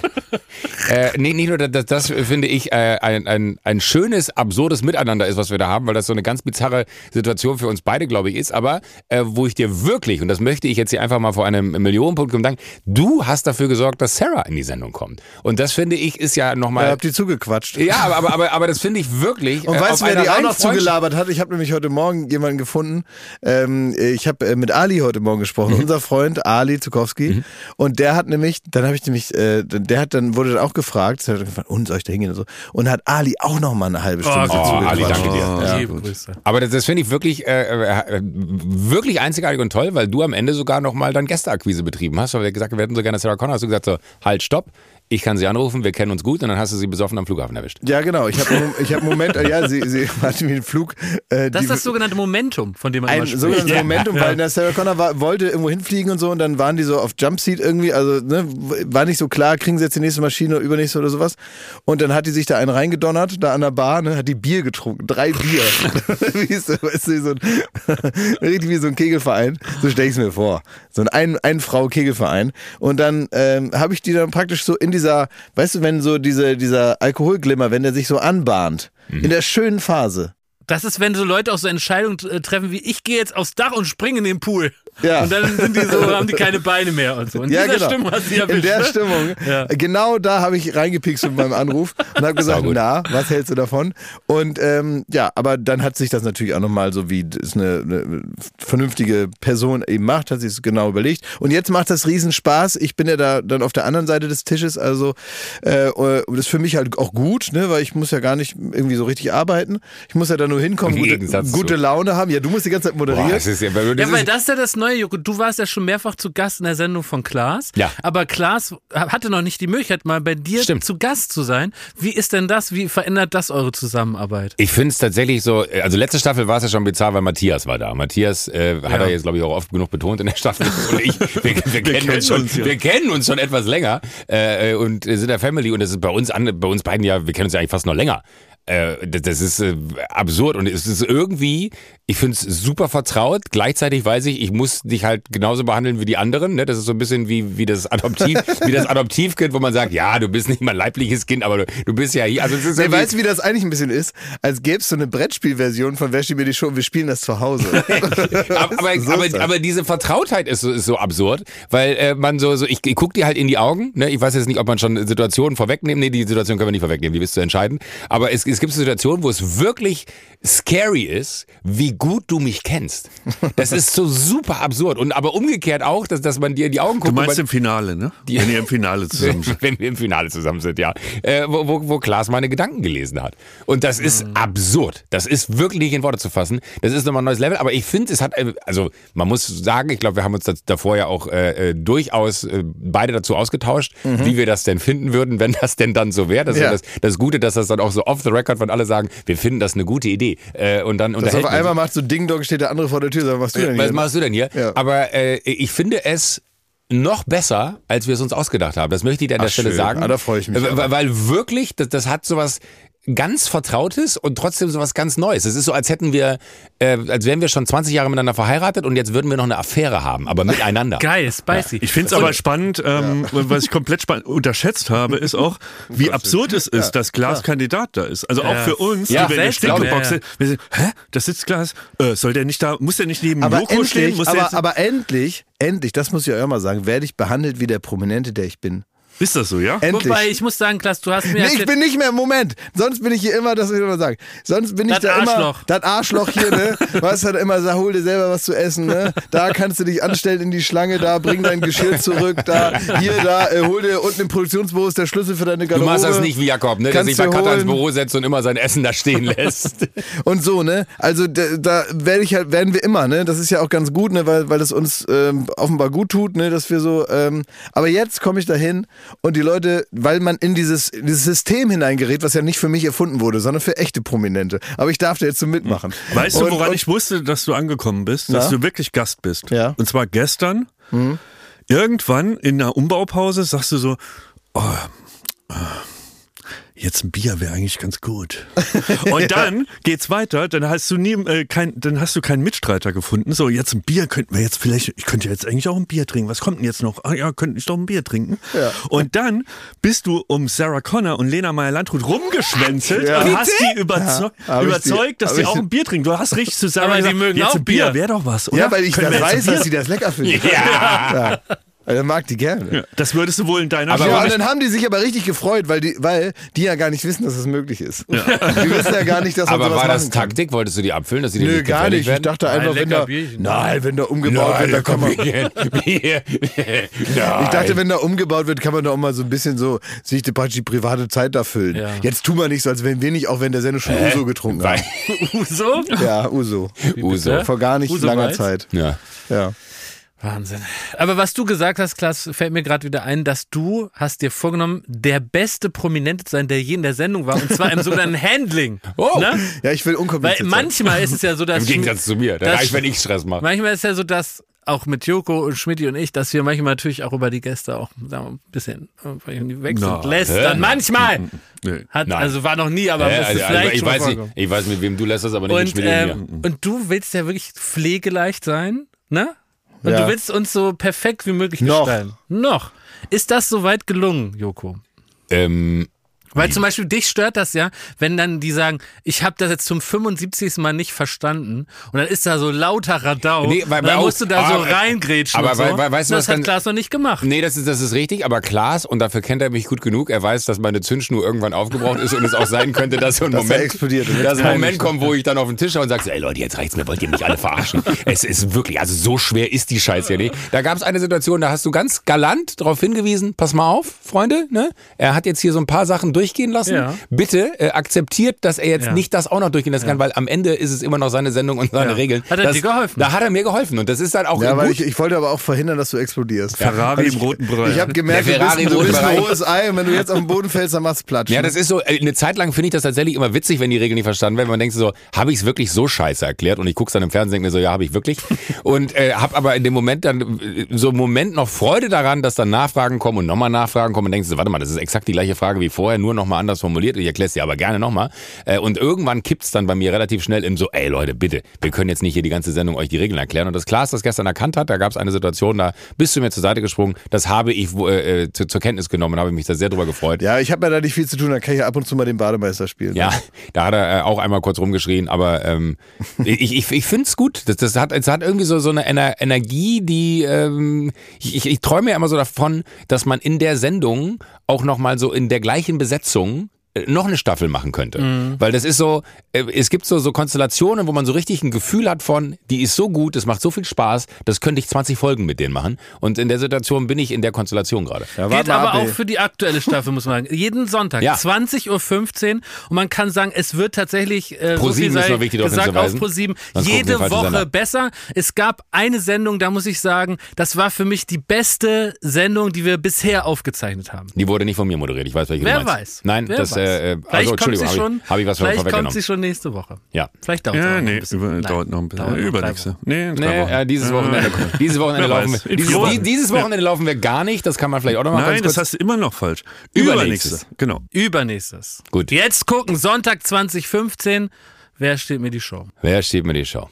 äh, nee, nicht nur, dass das, finde ich, äh, ein, ein, ein schönes, absurdes Miteinander ist, was wir da haben, weil das so eine ganz bizarre Situation für uns beide, glaube ich, ist. Aber äh, wo ich dir wirklich, und das möchte ich jetzt hier einfach mal vor einem Millionenpublikum danken, du hast dafür gesorgt, dass Sarah in die Sendung kommt. Und das, finde ich, ist ja nochmal... habt ihr zugequatscht. Ja, aber, aber, aber, aber das finde ich wirklich. Und äh, weißt du, wer die auch noch zugelabert hat? Ich habe nämlich heute Morgen jemanden gefunden. Ähm, ich habe äh, mit Ali heute Morgen gesprochen, unser Freund Ali Zukowski. Und der hat nämlich, dann habe ich nämlich, äh, der hat dann wurde dann auch gefragt, hat gefragt, und soll ich da hingehen und so. Und hat Ali auch noch mal eine halbe Stunde Oh, dazu Ali, gequatscht. danke dir. Ja. Liebe Grüße. Aber das, das finde ich wirklich, äh, äh, wirklich einzigartig und toll, weil du am Ende sogar nochmal dann Gästeakquise betrieben hast, weil wir gesagt wir hätten so gerne Sarah Connor. Hast du gesagt so, halt, stopp, ich kann sie anrufen, wir kennen uns gut und dann hast du sie besoffen am Flughafen erwischt. Ja, genau. Ich habe ich hab einen Moment, äh, ja, sie, sie <laughs> hatte mir einen Flug. Äh, Das die- ist das sogenannte Momentum, von dem man ein immer spricht. sogenanntes Momentum, weil der Sarah Connor war, wollte irgendwo hinfliegen und so und dann waren die so auf Jumpseat irgendwie, also ne, war nicht so klar, kriegen sie jetzt die nächste Maschine oder übernächste oder sowas. Und dann hat die sich da einen reingedonnert, da an der Bar, ne, hat die Bier getrunken, drei Bier. wie ist das, weißt du, so ein, <laughs> richtig wie so ein Kegelverein, so stell ich es mir vor. So ein ein, ein Frau Kegelverein. Und dann ähm, habe ich die dann praktisch so in dieser, weißt du, wenn so diese, dieser Alkoholglimmer, wenn der sich so anbahnt, in der schönen Phase. Das ist, wenn so Leute auch so Entscheidungen äh, treffen wie ich gehe jetzt aufs Dach und springe in den Pool. Ja. Und dann sind die so, haben die keine Beine mehr und so. In Ja, dieser genau. Stimmung hat sie erwischt. In der ne? Stimmung. Ja. Genau da habe ich reingepikst mit meinem Anruf und habe gesagt, na, was hältst du davon? Und ähm, ja, aber dann hat sich das natürlich auch nochmal so, wie es eine, eine vernünftige Person eben macht, hat sich es genau überlegt. Und jetzt macht das riesen Spaß. Ich bin ja da dann auf der anderen Seite des Tisches, also äh, und das ist für mich halt auch gut, ne, weil ich muss ja gar nicht irgendwie so richtig arbeiten. Ich muss ja da nur hinkommen, Im gute, gute Laune haben. Ja, du musst die ganze Zeit moderieren. Boah, das ist ja, weil das Ja, weil ist, das ist ja das Neue, Joko. Du warst ja schon mehrfach zu Gast in der Sendung von Klaas. Ja. Aber Klaas hatte noch nicht die Möglichkeit, mal bei dir Stimmt. zu Gast zu sein. Wie ist denn das? Wie verändert das eure Zusammenarbeit? Ich finde es tatsächlich so, also letzte Staffel war es ja schon bizarr, weil Matthias war da. Matthias äh, hat Ja. er jetzt, glaube ich, auch oft genug betont in der Staffel. <laughs> Und ich, wir, wir, kennen, kennen uns schon, ja. wir kennen uns schon etwas länger äh, und sind der Family und das ist bei uns, an, bei uns beiden ja, wir kennen uns ja eigentlich fast noch länger. Äh, das, ist äh, absurd und es ist irgendwie, ich finde es super vertraut. Gleichzeitig weiß ich, ich muss dich halt genauso behandeln wie die anderen. Ne? Das ist so ein bisschen wie, wie das Adoptiv, <laughs> wie das Adoptivkind, wo man sagt, ja, du bist nicht mein leibliches Kind, aber du, du bist ja hier. Also es ist weißt du, wie das eigentlich ein bisschen ist? Als gäbe es so eine Brettspielversion von Wer steht mir die Show und wir spielen das zu Hause. <laughs> aber, aber, So aber, aber diese Vertrautheit ist so, ist so absurd, weil äh, man so, so ich, ich guck dir halt in die Augen, ne? ich weiß jetzt nicht, ob man schon Situationen vorwegnehmen, nee, die Situation können wir nicht vorwegnehmen, die bist zu entscheiden, aber es, es gibt Situationen, wo es wirklich scary ist, wie gut du mich kennst. Das ist so super absurd und aber umgekehrt auch, dass, dass man dir in die Augen Du guckt. und meinst im Finale, ne? Wenn ihr im Finale <laughs> zusammen seid. wenn wir im Finale zusammen sind, ja. Äh, wo, wo, wo Klaas meine Gedanken gelesen hat. Und das ist absurd. Das ist wirklich nicht in Worte zu fassen. Das ist nochmal ein neues Level. Aber ich finde, es hat, äh, also man muss sagen, ich glaube, wir haben uns das davor ja auch äh, äh, durchaus äh, beide dazu ausgetauscht, wie wir das denn finden würden, wenn das denn dann so wäre. Das ist Ja. ja das, das Gute, dass das dann auch so off the record von alle sagen, wir finden das eine gute Idee. Äh, und dann Das unterhält auf einmal macht so Ding Dong, steht der andere vor der Tür, sagt, was machst du denn Was hier? machst du denn hier? Ja. Aber äh, ich finde es noch besser, als wir es uns ausgedacht haben. Das möchte ich dir an der Ach, Stelle schön. sagen. Ah, da freue ich mich Äh. Weil, weil wirklich, das, das hat sowas. Ganz Vertrautes und trotzdem so was ganz Neues. Es ist so, als hätten wir, äh, als wären wir schon 20 Jahre miteinander verheiratet und jetzt würden wir noch eine Affäre haben, aber miteinander. <laughs> Geil, spicy. Ich finde es aber spannend, ähm, was ich komplett spannend unterschätzt habe, ist auch, <laughs> wie absurd es ist, dass Glas Kandidat da ist. Also auch Ja. für uns, Ja, die wir in der. Stinkebox Ja, sind. Wir sind, hä, das sitzt Glas, äh, soll der nicht da, muss der nicht neben Aber Joko stehen? endlich, Muss der aber, jetzt, aber endlich, endlich, das muss ich euch auch mal sagen, werde ich behandelt wie der Prominente, der ich bin. Ist das so, ja? Endlich. Wobei, ich muss sagen, Klaas, du hast mir Nee, ich bin nicht mehr, Moment, sonst bin ich hier immer, das will ich immer sagen, sonst bin ich Das da immer, Arschloch. das Arschloch hier, ne, was halt immer sagt, hol dir selber was zu essen, ne, da kannst du dich anstellen in die Schlange, da bring dein Geschirr zurück, da, hier, da, äh, hol dir unten im Produktionsbüro ist der Schlüssel für deine Du Garderobe. machst das nicht wie Jakob, ne? der sich bei du Katha ins. Büro setzt und immer sein Essen da stehen lässt. <laughs> Und so, ne? Also da, da werde ich halt, werden wir immer, ne? Das ist ja auch ganz gut, ne, weil, weil es uns ähm, offenbar gut tut, ne, dass wir so, ähm, aber jetzt komme ich dahin und die Leute, weil man in dieses, in dieses System hineingerät, was ja nicht für mich erfunden wurde, sondern für echte Prominente. Aber ich darf da jetzt so mitmachen. Weißt du, Und- woran und, ich wusste, dass du angekommen bist? Dass Na? du wirklich Gast bist. Ja. Mhm. Und zwar gestern. Irgendwann in einer Umbaupause sagst du so, oh, äh, jetzt ein Bier wäre eigentlich ganz gut. <laughs> Und dann geht's weiter, dann hast du nie, äh, kein, dann hast du keinen Mitstreiter gefunden. So, jetzt ein Bier könnten wir jetzt vielleicht, ich könnte jetzt eigentlich auch ein Bier trinken. Was kommt denn jetzt noch? Ah ja, könnte ich doch ein Bier trinken. Ja. Und dann bist du um Sarah Connor und Lena Meyer-Landrut rumgeschwänzelt Ja. und hast die überzeu Ja, die- überzeugt, dass die ich auch ein Bier trinken. Du hast richtig zu Sarah Aber gesagt, mögen jetzt auch ein Bier, Bier. wäre doch was, oder? ja, weil ich jetzt weiß, dass sie das lecker finden. ja. Ja. Weil er mag die gerne. Bier? Das würdest du wohl in deiner Aber ja, und dann haben die sich aber richtig gefreut, weil die, weil die ja gar nicht wissen, dass es möglich ist. Die wissen ja gar nicht, dass man Aber sowas war das machen kann. Taktik? Wolltest du die abfüllen, dass sie dir Nö, nicht gar nicht. Ich werden? dachte einfach, wenn da, Bierchen. nein, wenn da umgebaut wird, dann kann man, <laughs> Ich dachte, wenn da umgebaut wird, kann man da auch mal so ein bisschen so sich die, die private Zeit da füllen. Ja. Jetzt tun wir nicht so, als wenn wir nicht, auch wenn der Sendung schon Uso getrunken haben. <laughs> Uso? Ja, Uso. Uso. Vor gar nicht Uso langer Weiß? Zeit. Ja. Ja. Wahnsinn. Aber was du gesagt hast, Klaas, fällt mir gerade wieder ein, dass du hast dir vorgenommen, der beste Prominente zu sein, der je in der Sendung war, und zwar im sogenannten <laughs> Handling. Oh. Ne? Ja, ich will Weil unkompliziert sein. manchmal ist es ja so, dass... Im Gegensatz zu mir. Da reicht, wenn ich Stress mache. Manchmal ist ja so, dass auch mit Joko und Schmidti und ich, dass wir manchmal natürlich auch über die Gäste auch sagen wir, ein bisschen äh, wechseln Na, lästern. hä? Manchmal. Nee. Hat, Nein. also war noch nie, aber Äh, also, vielleicht ich, weiß nicht, ich weiß, mit wem du lässt das, aber nicht mit Und, Schmidt und mir. ähm, und du willst ja wirklich pflegeleicht sein, ne? Und Ja. du willst uns so perfekt wie möglich Noch. gestalten. Noch. Ist das soweit gelungen, Joko? Ähm, Weil zum Beispiel dich stört das ja, wenn dann die sagen, ich habe das jetzt zum 75. Mal nicht verstanden und dann ist da so lauter Radau Nee, weil- und dann musst du da so aber- reingrätschen aber und so. weil- weil- weißt du, das was hat dann- Klaas noch nicht gemacht. Nee, das ist, das ist richtig, aber Klaas, und dafür kennt er mich gut genug, er weiß, dass meine Zündschnur irgendwann aufgebraucht ist und es auch sein könnte, dass so ein <laughs> Dass Moment, explodiert dass ein Moment kommt, wo ich dann auf den Tisch schaue und sage, ey Leute, jetzt reicht's mir, wollt ihr mich alle verarschen? es ist wirklich, also so schwer ist die Scheiße ja nicht. Da gab es eine Situation, da hast du ganz galant darauf hingewiesen, pass mal auf, Freunde, ne? Er hat jetzt hier so ein paar Sachen durchgehen lassen. Ja. Bitte äh, akzeptiert, dass er jetzt Ja. nicht das auch noch durchgehen lassen kann, weil am Ende ist es immer noch seine Sendung und seine Ja. Regeln. Hat er das, dir geholfen? Da hat er mir geholfen und das ist dann auch Ja, weil gut. ich, ich wollte aber auch verhindern, dass du explodierst. Ferrari Weil im roten Brei. Ich habe gemerkt, du bist, Ferrari ein- im du roten bist ein hohes Ei und wenn du jetzt auf den Boden fällst, dann machst du Platsch. Ja, das ist so, äh, eine Zeit lang finde ich das tatsächlich immer witzig, wenn die Regeln nicht verstanden werden. Man denkt so, habe ich es wirklich so scheiße erklärt? Und ich gucke dann im Fernsehen und denke mir so, ja, habe ich wirklich. <laughs> Und äh, habe aber in dem Moment dann äh, so einen Moment noch Freude daran, dass dann Nachfragen kommen und nochmal Nachfragen kommen und denkst so, warte mal, das ist exakt die gleiche Frage wie vorher, nur nochmal anders formuliert. Ich erkläre es dir aber gerne nochmal. Äh, und irgendwann kippt's dann bei mir relativ schnell in so, ey Leute, bitte, wir können jetzt nicht hier die ganze Sendung euch die Regeln erklären. Und das Klaas das gestern erkannt hat, da gab es eine Situation, da bist du mir zur Seite gesprungen, das habe ich äh, äh, zu, zur Kenntnis genommen und habe mich da sehr drüber gefreut. Ja, ich habe ja da nicht viel zu tun, da kann ich ja ab und zu mal den Bademeister spielen. Ja, da hat er äh, auch einmal kurz rumgeschrien, aber ähm, <laughs> ich, ich, ich finde es gut. Das, das hat, es hat irgendwie so, so eine Ener Energie, die ähm, ich, ich, ich träume ja immer so davon, dass man in der Sendung auch nochmal so in der gleichen Besetzung äh, noch eine Staffel machen könnte. Weil das ist so, äh, es gibt so, so Konstellationen, wo man so richtig ein Gefühl hat von, die ist so gut, das macht so viel Spaß, das könnte ich 20 Folgen mit denen machen. Und in der Situation bin ich in der Konstellation gerade. Ja, mal aber ab, auch für die aktuelle Staffel, muss man sagen. Jeden Sonntag, Ja. 20.15 Uhr. Und man kann sagen, es wird tatsächlich, äh, so Pro7 viel ist sei noch wichtig, gesagt, auf hinzuweisen. Pro7, Sonst gucken wir jede den falschen Woche besser. Es gab eine Sendung, da muss ich sagen, das war für mich die beste Sendung, die wir bisher aufgezeichnet haben. Die wurde nicht von mir moderiert. Ich weiß, welche Wer du meinst. weiß? Nein, Wer das, weiß? Äh, Vielleicht also kommt Entschuldigung, habe schon, ich, hab ich was vielleicht kommt vorweggenommen. sie schon nächste Woche. Ja. Vielleicht dauert es Ja, auch noch nee, ein bisschen. über, Nein, dauert noch ein bisschen. Übernächste. Nee, äh, dieses Wochenende, <laughs> dieses Wochenende laufen wir. Dieses, dieses Wochenende laufen wir gar nicht. Das kann man vielleicht auch noch mal Nein, ganz das hast du immer noch falsch. Übernächstes. Übernächste. Genau. Übernächstes. Gut. Jetzt gucken, Sonntag 2015. Wer steht mir die Show? Wer steht mir die Show?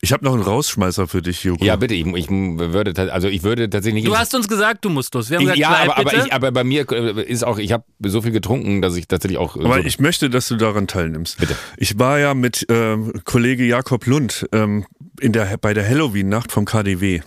Ich habe noch einen Rausschmeißer für dich, Joko. Ja, bitte. Ich, ich würde, also ich würde tatsächlich. Du hast uns gesagt, du musst los. Wir haben ich, gesagt, ja, aber, aber, bitte. ich, aber bei mir äh, ist auch, ich habe so viel getrunken, dass ich tatsächlich auch. äh, Aber so, ich möchte, dass du daran teilnimmst. Bitte. Ich war ja mit ähm, Kollege Jakob Lund ähm, in der, bei der Halloween-Nacht vom KDW.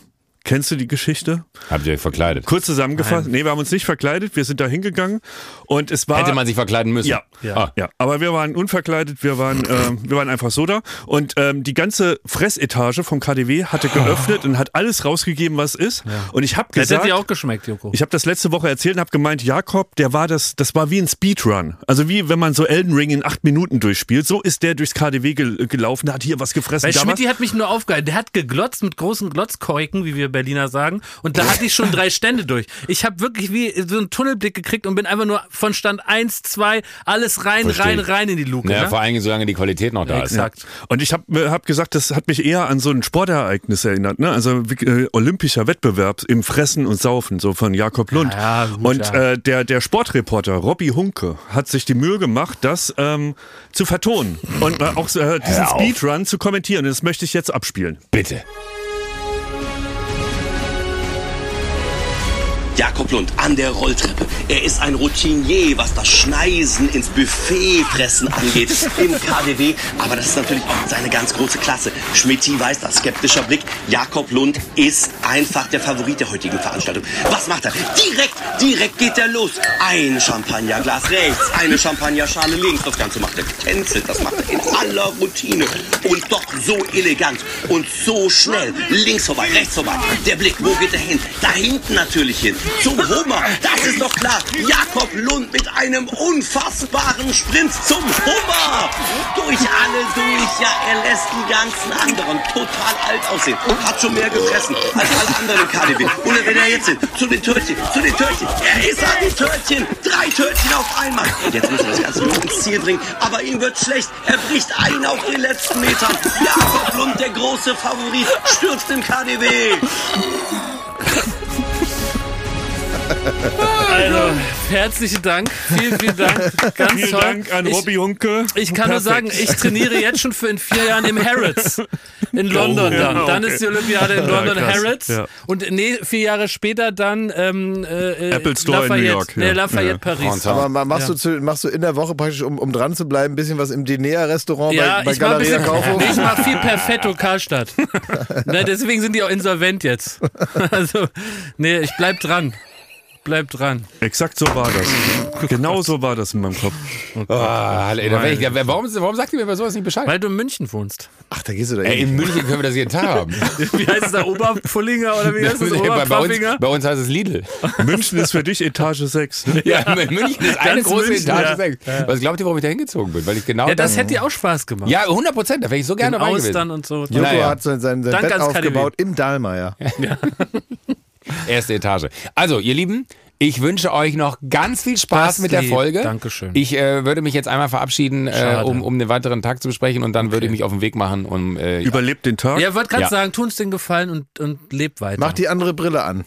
Kennst du die Geschichte? habt ihr euch verkleidet? Kurz zusammengefasst. Nee, wir haben uns nicht verkleidet. Wir sind da hingegangen und es war. Hätte man sich verkleiden müssen. Ja, Ja. Ah. ja, aber wir waren unverkleidet, wir waren, ähm, wir waren einfach so da. Und ähm, die ganze Fressetage vom KDW hatte geöffnet und hat alles rausgegeben, was ist. Und ich habe das gesagt, hätte dir auch geschmeckt, Joko. ich habe das letzte Woche erzählt und habe gemeint, Jakob, der war das, das war wie ein Speedrun. Also wie wenn man so Elden Ring in acht Minuten durchspielt. So ist der durchs KDW gel gelaufen, der hat hier was gefressen. Weil Schmidt hat mich nur aufgehalten. Der hat geglotzt mit großen Glotzkeuken, wie wir Berliner sagen. Und da hatte ich schon drei Stände durch. Ich habe wirklich wie so einen Tunnelblick gekriegt und bin einfach nur von Stand 1, 2, alles rein, Versteh rein, rein in die Luke. Naja, ne? vor allen Dingen, solange die Qualität noch da ist. Exakt. Und ich habe hab gesagt, das hat mich eher an so ein Sportereignis erinnert, ne? Also wie- äh, olympischer Wettbewerb im Fressen und Saufen, so von Jakob Lund. Ja, gut, und ja. äh, der, der Sportreporter Robby Hunke hat sich die Mühe gemacht, das ähm, zu vertonen und äh, auch äh, diesen. Speedrun zu kommentieren. Das möchte ich jetzt abspielen. Bitte. Jakob Lund an der Rolltreppe. Er ist ein Routinier, was das Schneisen ins Buffetfressen angeht <laughs> im KDW. Aber das ist natürlich auch seine ganz große Klasse. Schmidti weiß das, skeptischer Blick. Jakob Lund ist einfach der Favorit der heutigen Veranstaltung. Was macht er? Direkt, direkt geht er los. Ein Champagnerglas rechts, eine Champagnerschale links. Das Ganze macht er getänzelt. Das macht er in aller Routine. Und doch so elegant und so schnell. Links vorbei, rechts vorbei. Der Blick, wo geht er hin? Da hinten natürlich hin. Zum Hummer. Das ist doch klar. Jakob Lund mit einem unfassbaren Sprint zum Hummer. Durch alle durch. Ja, er lässt die ganzen anderen total alt aussehen. Hat schon mehr gefressen als alle anderen KDW. Und wenn er jetzt hin, zu den Törtchen, zu den Törtchen. Er ist an den Törtchen. Drei Törtchen auf einmal. Und jetzt muss er das Ganze nur ins Ziel bringen. Aber ihm wird schlecht. Er bricht ein auf den letzten Metern. Jakob Lund, der große Favorit, stürzt im KDW. Also, herzlichen Dank. Vielen, vielen Dank. <laughs> Ganz Vielen toll. Dank an Robby Hunke. Ich kann nur sagen, Perfekt. ich trainiere jetzt schon für in vier Jahren im Harrods in London ja, dann. Dann okay. ist die Olympiade in Ja, London krass. Harrods Ja. und nee, vier Jahre später dann ähm, äh, Apple Store in New Lafayette, York, Nee, ja. Lafayette Ja. Paris. Aber ma- machst, du zu, machst du in der Woche praktisch, um, um dran zu bleiben, ein bisschen was im Dinea-Restaurant Ja, bei, bei ich mach, ein Galeria bisschen, Kaufhof? <laughs> nee, ich mach viel Perfetto Karstadt. <laughs> ne, deswegen sind die auch insolvent jetzt. also, nee, ich bleib dran. Bleib dran. Exakt so war das. genau so war das in meinem Kopf. Oh, ey, da ich, ja, warum, warum sagt ihr mir bei sowas nicht Bescheid? Weil du in München wohnst. Ach, da gehst du da Ey, hin. in München können wir das jeden Tag haben. <laughs> Wie heißt es da? Oberpfullinger oder wie heißt es? bei, bei, bei uns heißt es Lidl. München ist für dich Etage 6. Ne? <laughs> Ja, München ist eine Ganz große München, Etage ja. sechs. Was glaubt ihr, warum ich da hingezogen bin? Weil ich genau Ja, das dann- hätte dir auch Spaß gemacht. Ja, 100 Prozent, da wäre ich so gerne In dabei gewesen. Austern und so. Joko Naja. hat sein, sein, sein Danke Bett ans KDW. aufgebaut im Dahlmeier. <laughs> Erste Etage. Also, ihr Lieben, ich wünsche euch noch ganz viel Spaß Das mit der lieb. Folge. Dankeschön. Ich äh, würde mich jetzt einmal verabschieden, äh, um, um den weiteren Tag zu besprechen und dann würde ich mich auf den Weg machen, um äh, Überlebt den Tag. Ja, wollte gerade Ja. sagen, tu uns den Gefallen und, und leb weiter. Mach die andere Brille an.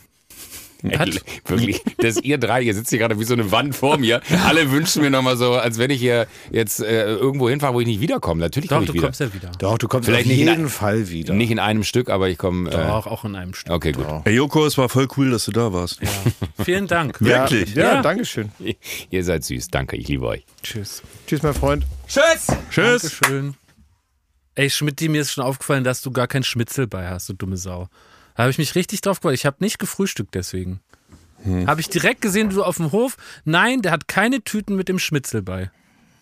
Ey, wirklich, dass ihr drei, ihr sitzt hier gerade wie so eine Wand vor mir. Alle wünschen mir nochmal so, als wenn ich hier jetzt äh, irgendwo hinfahre, wo ich nicht wiederkomme. Natürlich Doch, komme ich du wieder. kommst ja wieder. Doch, du kommst Vielleicht auf nicht in jeden ein- Fall wieder. Nicht in einem Stück, aber ich komme. Äh, Doch, auch in einem Stück. okay, gut. Hey Joko, es war voll cool, dass du da warst. Vielen Dank. ja, <laughs> Wirklich? Ja, Ja. danke schön. <laughs> Ihr seid süß. Danke, ich liebe euch. Tschüss. Tschüss, mein Freund. Tschüss! Tschüss. Dankeschön. Ey, Schmidt, mir ist schon aufgefallen, dass du gar kein Schmitzel bei hast, du dumme Sau. Da habe ich mich richtig drauf gefreut. Ich habe nicht gefrühstückt deswegen. Habe ich direkt gesehen, du auf dem Hof. Nein, der hat keine Tüten mit dem Schmitzel bei.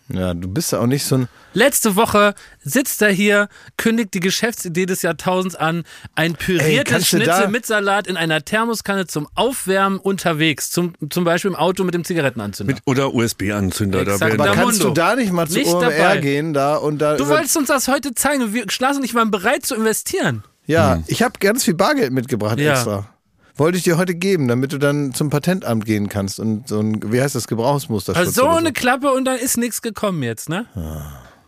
Ja, du bist ja auch nicht so ein. Letzte Woche sitzt er hier, kündigt die Geschäftsidee des Jahrtausends an. Ein püriertes du Schnitzel mit Salat in einer Thermoskanne zum Aufwärmen unterwegs. Zum, zum Beispiel im Auto mit dem Zigarettenanzünder. Mit, oder USB-Anzünder. Da Aber Da kannst Mundo. du da nicht mal zu Nicht OMR dabei. gehen da und da. du wolltest uns das heute zeigen. Wir, Schlas und ich waren bereit zu investieren. Ja, ich habe ganz viel Bargeld mitgebracht Ja. extra. wollte ich dir heute geben, damit du dann zum Patentamt gehen kannst und so ein, wie heißt das, Gebrauchsmuster. Also so eine Klappe und dann ist nichts gekommen jetzt, ne?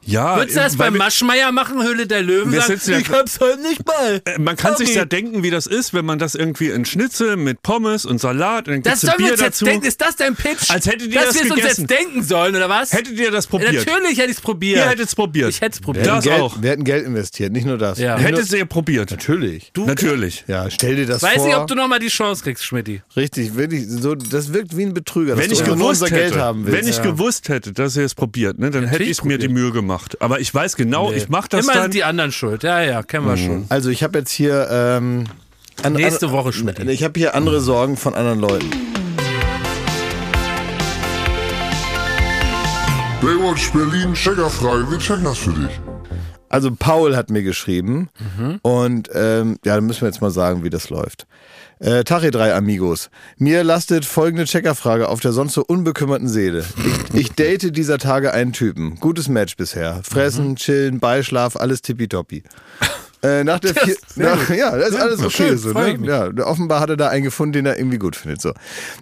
Ja, Würdest du das beim wir- Maschmeier machen, Höhle der Löwen? Wir sagen, sitzen ja- ich hab's heute nicht mal. Äh, Man kann sich Sorry. ja denken, wie das ist, wenn man das irgendwie in Schnitzel mit Pommes und Salat und dann Das sollen wir jetzt denken. Ist das dein Pitch? Als hättet ihr Dass das wir es uns gegessen. jetzt denken sollen, oder was? Hättet ihr das probiert? Natürlich hätte ich es probiert. Ihr hättet es probiert. Ich hätte es Wir probiert. hätten Das Geld, auch. Wir hätten Geld investiert, nicht nur das. Ja. Hättet ihr probiert? natürlich. Natürlich. Ja, stell dir das Weiß vor. nicht, ob du nochmal die Chance kriegst, Schmidti. Richtig, wirklich, so, das wirkt wie ein Betrüger. dass Wenn du ich gewusst unser hätte, Geld haben willst. wenn ich gewusst hätte, dass ihr es probiert, ne, dann hätte ich mir die Mühe gemacht. Aber ich weiß genau, ich mache das Immer dann. sind die anderen schuld. Ja, ja, kennen wir schon. Also ich habe jetzt hier ähm, an, Nächste an, Woche, Schmidt. Ich habe hier andere Sorgen von anderen Leuten. Baywatch Berlin, Checkerfrage, wir checken das für dich. Also Paul hat mir geschrieben Mhm. und ähm, ja, dann müssen wir jetzt mal sagen, wie das läuft. Äh, Tache 3 Amigos. Mir lastet folgende Checkerfrage auf der sonst so unbekümmerten Seele. Ich, ich date dieser Tage einen Typen. Gutes Match bisher. Fressen, chillen, Beischlaf, alles tippitoppi. Äh, nach der vier, nach, <laughs> ja, das ist alles okay so. Ne? Ja, offenbar hat er da einen gefunden, den er irgendwie gut findet. So.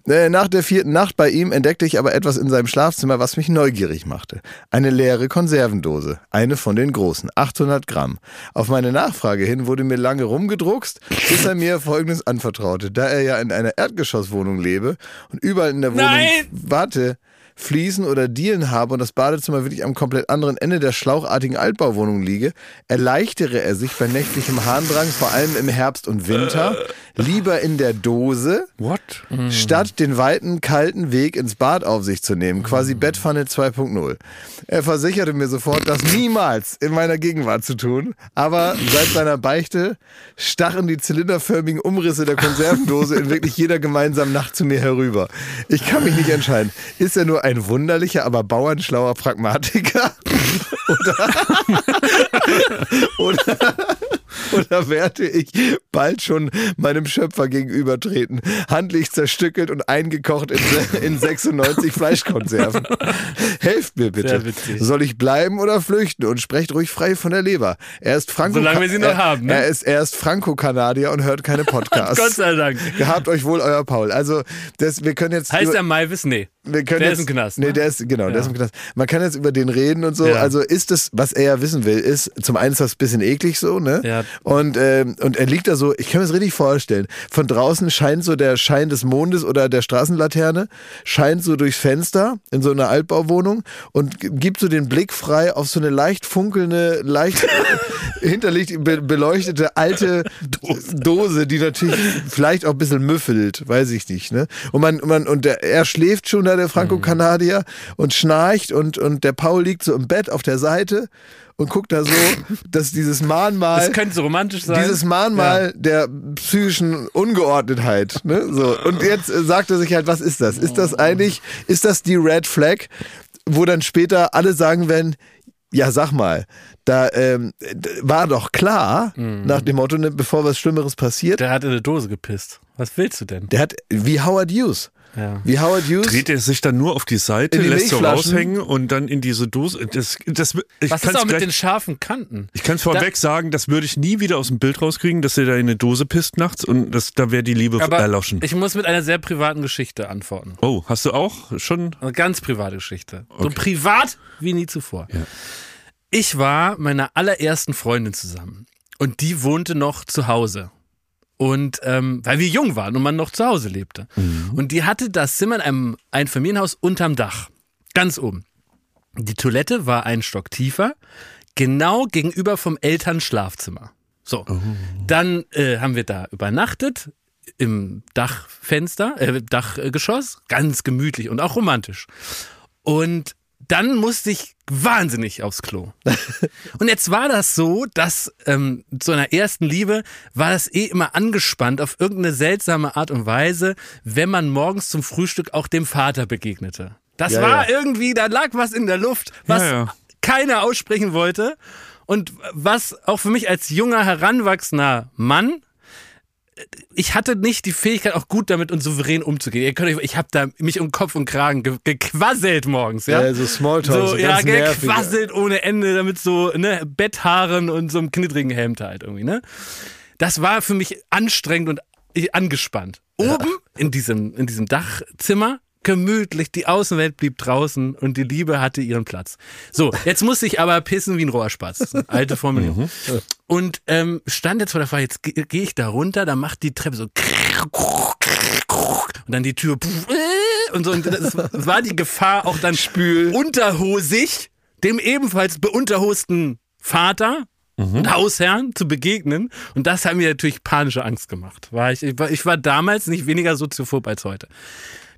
Äh, nach der vierten Nacht bei ihm entdeckte ich aber etwas in seinem Schlafzimmer, was mich neugierig machte. Eine leere Konservendose. Eine von den großen. 800 Gramm. Auf meine Nachfrage hin wurde mir lange rumgedruckst, bis er mir Folgendes anvertraute. Da er ja in einer Erdgeschosswohnung lebe und überall in der Wohnung Nein! warte, Fliesen oder Dielen habe und das Badezimmer wirklich am komplett anderen Ende der schlauchartigen Altbauwohnung liege, erleichtere er sich bei nächtlichem Harndrang, vor allem im Herbst und Winter, lieber in der Dose, What? statt den weiten, kalten Weg ins Bad auf sich zu nehmen, quasi Bettpfanne 2.0. Er versicherte mir sofort, das niemals in meiner Gegenwart zu tun, aber seit seiner Beichte stachen die zylinderförmigen Umrisse der Konservendose in wirklich jeder gemeinsamen Nacht zu mir herüber. Ich kann mich nicht entscheiden. Ist er nur ein wunderlicher, aber bauernschlauer Pragmatiker? <laughs> Oder, <laughs> oder werde ich bald schon meinem Schöpfer gegenübertreten, handlich zerstückelt und eingekocht in, in 96 <laughs> Fleischkonserven? Helft mir bitte. Soll ich bleiben oder flüchten? Und sprecht ruhig frei von der Leber. Er ist Franco Solange wir sie noch er, haben, ne? Er ist, er ist Franco-Kanadier und hört keine <laughs> Podcasts. Gott sei Dank. Gehabt euch wohl, euer Paul. Also, das, wir können jetzt. Heißt der Maivis? Nee. wir können Der jetzt, ist im Knast, Nee, ne? der ist, genau, der Ja. ist im Knast. Man kann jetzt über den reden und so. Ja. Also ist es, was er ja wissen will, ist, zum einen ist das ein bisschen eklig so, ne? Ja. Und, ähm, und er liegt da so, ich kann mir das richtig vorstellen. Von draußen scheint so der Schein des Mondes oder der Straßenlaterne, scheint so durchs Fenster in so einer Altbauwohnung und gibt so den Blick frei auf so eine leicht funkelnde, leicht <laughs> hinterlicht be beleuchtete alte Dose. die natürlich vielleicht auch ein bisschen müffelt, weiß ich nicht, ne? Und man, man, und der, er schläft schon da, der Franco-Kanadier, und schnarcht und, und der Paul liegt so im Bett auf der Seite und guckt da so, <laughs> dass dieses Mahnmal. Das könnte so romantisch sein. Dieses Mahnmal der psychischen Ungeordnetheit. Ne? So. Und jetzt äh, sagt er sich halt, was ist das? Ist das eigentlich, ist das die Red Flag, wo dann später alle sagen werden, ja, sag mal, da ähm, war doch klar, nach dem Motto, ne, bevor was Schlimmeres passiert, Der hat in eine Dose gepisst. Was willst du denn? der hat, wie Howard Hughes. Ja. Wie Howard Hughes. Dreht er sich dann nur auf die Seite, die lässt so raushängen und dann in diese Dose. Das, das, ich Was ist auch mit gleich- den scharfen Kanten? Ich kann es vorweg sagen, das würde ich nie wieder aus dem Bild rauskriegen, dass er da in eine Dose pisst nachts und das, da wäre die Liebe Aber erloschen. ich muss mit einer sehr privaten Geschichte antworten. oh, hast du auch schon? Eine ganz private Geschichte. So privat wie nie zuvor. Ich war meiner allerersten Freundin zusammen und die wohnte noch zu Hause. Und ähm, weil wir jung waren und man noch zu Hause lebte. Und die hatte das Zimmer in einem Einfamilienhaus unterm Dach. Ganz oben. Die Toilette war einen Stock tiefer, genau gegenüber vom Elternschlafzimmer. So. Dann äh, haben wir da übernachtet im Dachfenster, äh, Dachgeschoss, ganz gemütlich und auch romantisch. Und dann musste ich wahnsinnig aufs Klo. <laughs> Und jetzt war das so, dass ähm, zu einer ersten Liebe war das eh immer angespannt auf irgendeine seltsame Art und Weise, wenn man morgens zum Frühstück auch dem Vater begegnete. Das Ja, war ja. irgendwie, da lag was in der Luft, was Ja, keiner aussprechen wollte. Und was auch für mich als junger, heranwachsender Mann ich hatte nicht die Fähigkeit, auch gut damit und souverän umzugehen. Ihr könnt euch, ich habe da mich um Kopf und Kragen ge gequasselt morgens, ja. Ja, so Smalltalk, so so, ja, ganz nervig. gequasselt ohne Ende, damit so ne Betthaaren und so einem knittrigen Hemd halt irgendwie, ne. Das war für mich anstrengend und angespannt. Oben in diesem, in diesem Dachzimmer gemütlich, die Außenwelt blieb draußen und die Liebe hatte ihren Platz. So, jetzt musste ich aber pissen wie ein Rohrspatz. Alte Formulierung. Und ähm, stand jetzt vor der Frage, jetzt ge- gehe ich da runter, da macht die Treppe so und dann die Tür und so. Und das war die Gefahr auch dann Spül. unterhosig dem ebenfalls beunterhosten Vater und Hausherrn zu begegnen. Und das hat mir natürlich panische Angst gemacht. War ich, ich, war, ich war damals nicht weniger soziophob als heute.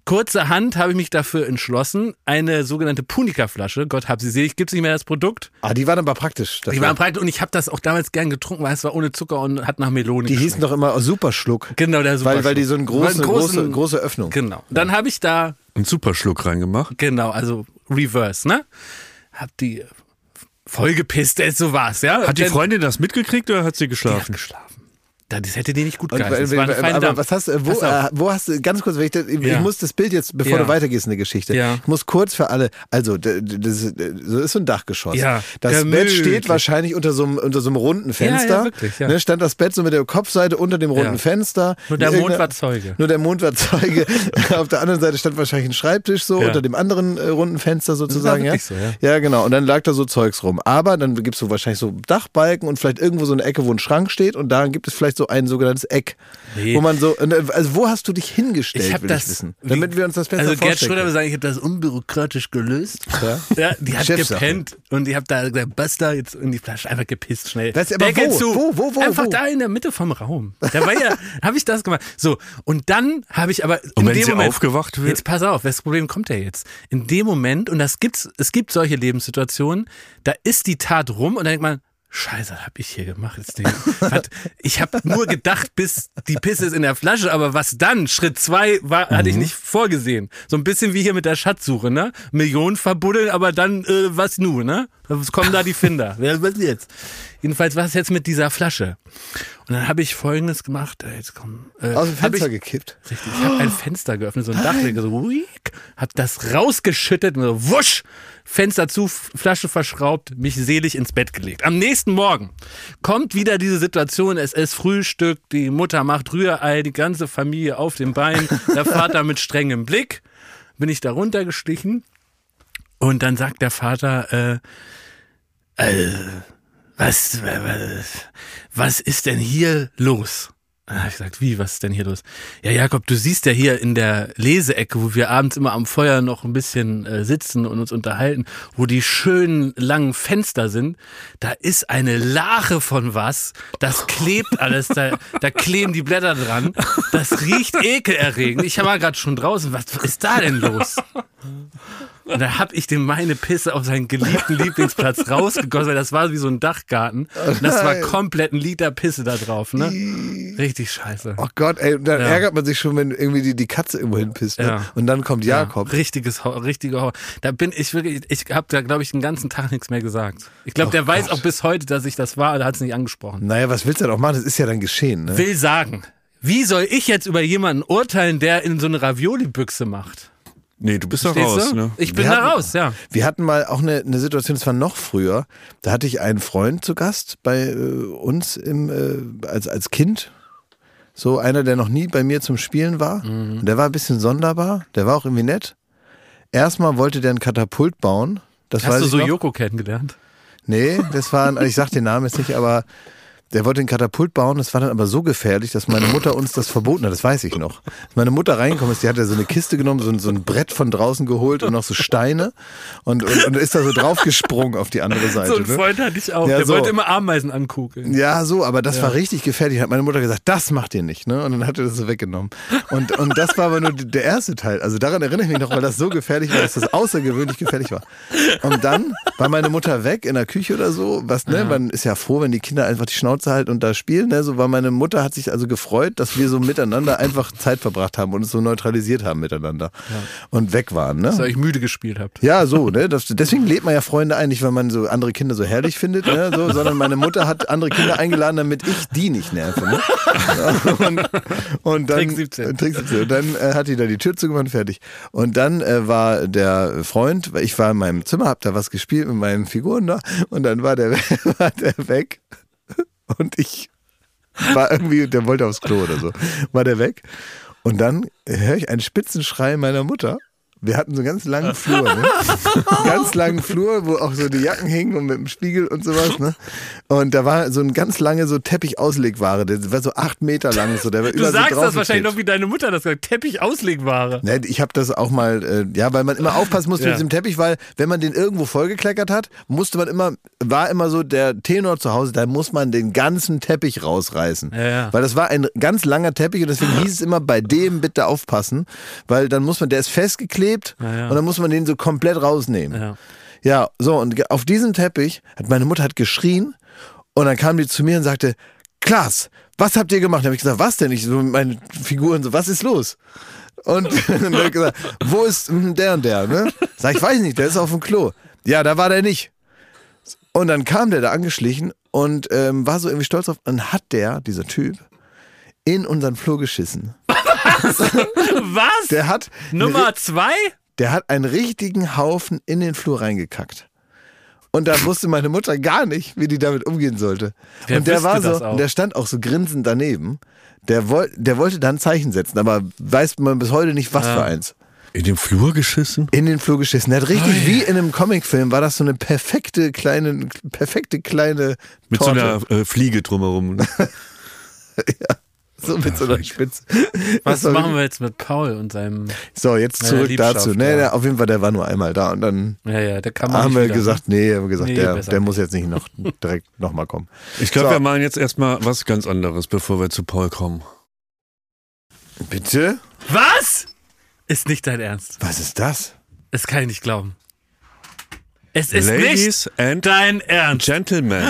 Kurzerhand habe ich mich dafür entschlossen, eine sogenannte Punika-Flasche, Gott hab sie selig, gibt es nicht mehr das Produkt. Ah, die waren aber praktisch. Die waren breit und ich habe das auch damals gern getrunken, weil es war ohne Zucker und hat nach Melone die hießen doch immer Superschluck. Genau, der Weil, weil die so eine große, große, große Öffnung. Genau. Dann habe ich da Einen Superschluck reingemacht. Genau, also Reverse, ne? Hab die vollgepisst, so war's, ja? Hat die Freundin das mitgekriegt oder hat sie Die hat geschlafen? Das hätte die nicht gut eine aber was hast du, wo, äh, wo hast du, ganz kurz, ich, ich Ja. muss das Bild jetzt, bevor Ja. du weitergehst in der Geschichte, Ja. ich muss kurz für alle, also, das ist, das ist so ein Dachgeschoss. Ja, Das. Bett steht wahrscheinlich unter so einem, unter so einem runden Fenster. ja, wirklich, ja. Ne, stand das Bett so mit der Kopfseite unter dem runden. Fenster. Nur der Mond war Zeuge. Nur der Mond war Zeuge. <laughs> Auf der anderen Seite stand wahrscheinlich ein Schreibtisch so unter dem anderen äh, runden Fenster sozusagen. Ja? so, ja. ja, genau. Und dann lag da so Zeugs rum. Aber dann gibt es so wahrscheinlich so Dachbalken und vielleicht irgendwo so eine Ecke, wo ein Schrank steht und da gibt es vielleicht so ein sogenanntes Eck. Nee. Wo man so, also wo hast du dich hingestellt, Ich will das, ich wissen. Damit wir uns das besser Also Gerd vorstellen Schröder würde sagen, ich habe das unbürokratisch gelöst. Ja? die hat gepennt und ich habe da gesagt, Basta jetzt in die Flasche einfach gepisst schnell. Was, aber Deckel wo? zu. Wo, wo, wo, Einfach wo? da in der Mitte vom Raum. Da war ja, <laughs> habe ich das gemacht. So und dann habe ich aber Und in dem Moment, aufgewacht wird? Jetzt pass auf, das Problem kommt ja jetzt. In dem Moment und das gibt's, es gibt solche Lebenssituationen, da ist die Tat rum und dann denkt man Scheiße, was hab ich hier gemacht? Jetzt denke ich, habe nur gedacht, bis die Pisse ist in der Flasche, aber was dann? Schritt zwei war, hatte ich Mhm. nicht vorgesehen. So ein bisschen wie hier mit der Schatzsuche, ne? Millionen verbuddeln, aber dann äh, was nu, ne? Was kommen da die Finder? <laughs> Wer was jetzt? Jedenfalls was jetzt mit dieser Flasche? Und dann habe ich Folgendes gemacht. Äh, jetzt komm, äh, Aus dem Fenster ich, gekippt. Richtig, ich habe ein Fenster geöffnet, so ein Dachdecker, so wuiek, hab das rausgeschüttet und so wusch, Fenster zu, Flasche verschraubt, mich selig ins Bett gelegt. Am nächsten Morgen kommt wieder diese Situation, es ist Frühstück, die Mutter macht Rührei, die ganze Familie auf dem Bein, der Vater mit strengem Blick, bin ich da runtergestichen und dann sagt der Vater, äh, äh, was, was, was ist denn hier los? Da hab ich gesagt, wie, was ist denn hier los? Ja, Jakob, du siehst ja hier in der Leseecke, wo wir abends immer am Feuer noch ein bisschen äh, sitzen und uns unterhalten, wo die schönen langen Fenster sind, da ist eine Lache von was, das klebt alles, da, da kleben die Blätter dran, das riecht ekelerregend. Ich war gerade schon draußen, was ist da denn los? Und da hab ich dem meine Pisse auf seinen geliebten Lieblingsplatz <laughs> rausgegossen, weil das war wie so ein Dachgarten. Und das war komplett ein Liter Pisse da drauf, ne? Richtig scheiße. Oh Gott, ey, dann Ja. ärgert man sich schon, wenn irgendwie die, die Katze irgendwo hinpisst. Ne? Ja. Und dann kommt Jakob. Ja, richtiges, richtiger Horror. Da bin ich wirklich, ich habe da, glaube ich, den ganzen Tag nichts mehr gesagt. Ich glaube, der weiß auch bis heute, dass ich das war, aber er hat es nicht angesprochen. Naja, was willst du denn auch machen? Das ist ja dann geschehen. Ne? Will sagen, wie soll ich jetzt über jemanden urteilen, der in so eine Ravioli-Büchse macht? Nee, du bist Verstehst raus, ne? Ich bin Wir da hatten- raus, ja. Wir hatten mal auch eine, eine Situation, das war noch früher. Da hatte ich einen Freund zu Gast bei äh, uns im, äh, als, als Kind. So einer, der noch nie bei mir zum Spielen war. Mhm. Und der war ein bisschen sonderbar. Der war auch irgendwie nett. Erstmal wollte der ein Katapult bauen. Das Hast du so noch. Joko kennengelernt? Nee, das war, ich sag den Namen jetzt nicht, aber der wollte den Katapult bauen, das war dann aber so gefährlich, dass meine Mutter uns das verboten hat, das weiß ich noch. Als meine Mutter reingekommen ist, die hat ja so eine Kiste genommen, so ein, so ein Brett von draußen geholt und noch so Steine und, und, und ist da so draufgesprungen auf die andere Seite. So einen ne? Freund hatte ich auch. Ja, der so. wollte immer Ameisen ankugeln. Ja, so, aber das war richtig gefährlich. Hat meine Mutter gesagt, das macht ihr nicht, ne? Und dann hat er das so weggenommen. Und, und das war aber nur der erste Teil. Also daran erinnere ich mich noch, weil das so gefährlich war, dass das außergewöhnlich gefährlich war. Und dann war meine Mutter weg in der Küche oder so, was, ne? Man ist ja froh, wenn die Kinder einfach die Schnauze halten und da spielen, ne? So war meine Mutter hat sich also gefreut, dass wir so miteinander einfach Zeit verbracht haben und uns so neutralisiert haben miteinander. Und weg waren, ne? Dass ihr euch müde gespielt habt. Ja, so, ne? Das, deswegen lädt man ja Freunde ein, nicht weil man so andere Kinder so herrlich findet, ne? so, sondern meine Mutter hat andere Kinder eingeladen, damit ich die nicht nerve. Ne? <laughs> Und, und dann, Trick 17. Trick 17. Und dann äh, hat die da die Tür zugemacht, fertig. Und dann äh, war der Freund, weil ich war in meinem Zimmer, hab da was gespielt mit meinen Figuren da und dann war der, <laughs> war der weg und ich war irgendwie, der wollte aufs Klo oder so. War der weg. Und dann höre ich einen Spitzenschrei meiner Mutter. Wir hatten so einen ganz langen Flur, ne? <laughs> ganz langen Flur, wo auch so die Jacken hingen und mit dem Spiegel und sowas, ne? Und da war so ein ganz lange so Teppichauslegware, der war so acht Meter lang, so der war Du sagst so das wahrscheinlich noch wie deine Mutter das sagt. Teppich-Auslegware. Ne, ich habe das auch mal, äh, ja, weil man immer aufpassen musste Ja. mit diesem Teppich, weil wenn man den irgendwo vollgekleckert hat, musste man immer, war immer so der Tenor zu Hause, da muss man den ganzen Teppich rausreißen. Ja, ja. Weil das war ein ganz langer Teppich und deswegen hieß es immer, bei dem bitte aufpassen, weil dann muss man, der ist festgeklebt Ja, ja. und dann muss man den so komplett rausnehmen. Ja. So, und auf diesem Teppich hat meine Mutter hat geschrien und dann kam die zu mir und sagte, Klaas, was habt ihr gemacht? Da habe ich gesagt, was denn? Ich so mit meinen Figuren so, was ist los? Und <laughs> dann hat er gesagt, wo ist hm, der und der? Ne? Sag ich, weiß nicht, der ist auf dem Klo. Ja, da war der nicht. Und dann kam der da angeschlichen und ähm, war so irgendwie stolz drauf. Und hat der, dieser Typ, in unseren Flur geschissen. <laughs> Was? Der hat, Nummer zwei? der hat einen richtigen Haufen in den Flur reingekackt. Und da wusste meine Mutter gar nicht, wie die damit umgehen sollte. Wer und der war so, der stand auch so grinsend daneben. Der, woll, der wollte da ein Zeichen setzen, aber weiß man bis heute nicht, was für eins. In den Flur geschissen? In den Flur geschissen. Der hat richtig, wie in einem Comicfilm, war das so eine perfekte kleine, perfekte kleine Mit Torte. so einer äh, Fliege drumherum. <laughs> so mit so einer Spitze. Was machen wir jetzt mit Paul und seinem. So, jetzt zurück dazu. ja. Nee, der, auf jeden Fall, der war nur einmal da und dann Ja, ja, der kann man haben wir wieder. gesagt, nee, haben wir gesagt, Nee, der, der muss jetzt nicht noch <laughs> direkt nochmal kommen. Ich glaube, So. wir machen jetzt erstmal was ganz anderes, bevor wir zu Paul kommen. Bitte? Was? Ist nicht dein Ernst. Was ist das? Das kann ich nicht glauben. Es ist Ladies nicht and dein Ernst. Gentlemen,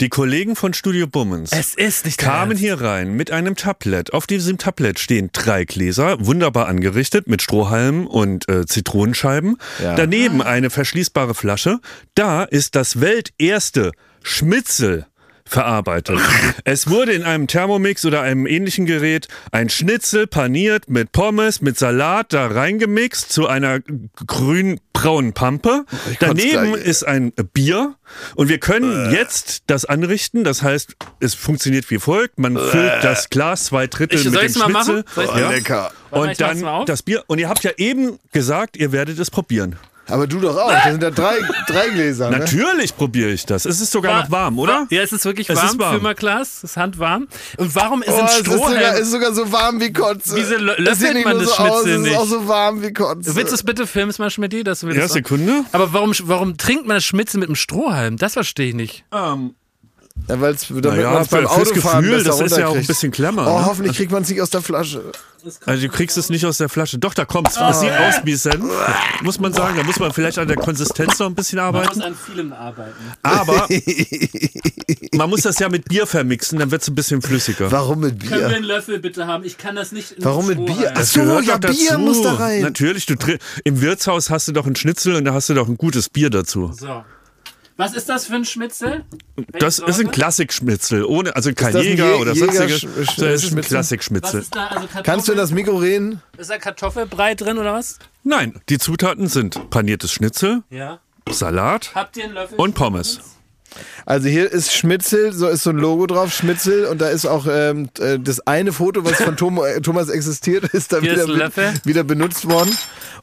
die Kollegen von Studio Bummens Es ist nicht kamen Ernst. hier rein mit einem Tablett. Auf diesem Tablett stehen drei Gläser, wunderbar angerichtet mit Strohhalmen und äh, Zitronenscheiben. Ja. Daneben eine verschließbare Flasche. Da ist das welterste Schmitzel verarbeitet. es wurde in einem Thermomix oder einem ähnlichen Gerät ein Schnitzel paniert mit Pommes, mit Salat da reingemixt zu einer grün-braunen Pampe. Daneben gleich. ist ein Bier und wir können jetzt das anrichten. Das heißt, es funktioniert wie folgt. Man füllt das Glas zwei Drittel Ich- mit soll dem machen? Schnitzel. Soll ich's Oh, ja. lecker. Und dann das Bier. Und ihr habt ja eben gesagt, ihr werdet es probieren. Aber du doch auch. Das sind ja drei, drei Gläser. Ne? Natürlich probiere ich das. Es ist sogar noch warm, oder? Ja, es ist wirklich Es warm. ist warm. Fühl mal Glas. Es ist handwarm. Und warum ist Oh, ein es ist sogar, Strohhalm? ist sogar so warm wie Kotze. Wieso Es löffelt nicht man das so aus, Schnitzel es ist auch nicht? so warm wie Kotze. Willst du es bitte filmen, mal Schmidt, dass du mir Ja, das Sekunde. Aber warum, warum trinkt man das Schnitzel mit einem Strohhalm? Das verstehe ich nicht. Ja, weil's, damit Naja, man es beim Autofahren Gefühl, das ist ja auch ein bisschen Klemmer, Oh, ne? hoffentlich kriegt man es nicht aus der Flasche. Also du kriegst es nicht aus der Flasche. Doch, da kommt's. Das sieht aus wie Senf, muss man sagen. Da muss man vielleicht an der Konsistenz noch ein bisschen arbeiten. an vielem arbeiten. Aber <laughs> man muss das ja mit Bier vermixen, dann wird es ein bisschen flüssiger. Warum mit Bier? einen Löffel bitte haben? Ich kann das nicht in Warum mit Bier? Ach so, Gehört ja, doch Bier dazu. muss da rein. Natürlich, du im Wirtshaus hast du doch einen Schnitzel und da hast du doch ein gutes Bier dazu. So. Was ist das für ein Schnitzel? Das ist ein Klassikschmitzel, ohne, also kein Jäger Je- oder sonstiges. Sch- Das ist ein? Klassikschmitzel. da? Also Kannst du in das Mikro reden? Ist da Kartoffelbrei drin oder was? Nein, die Zutaten sind paniertes Schnitzel, Ja. Salat Habt ihr einen Löffel? und Pommes. Also hier ist Schmitzel, so ist so ein Logo drauf, Schmitzel und da ist auch ähm, äh, das eine Foto, was von Tom, äh, Thomas existiert, <laughs> ist da wieder, ist wieder benutzt worden.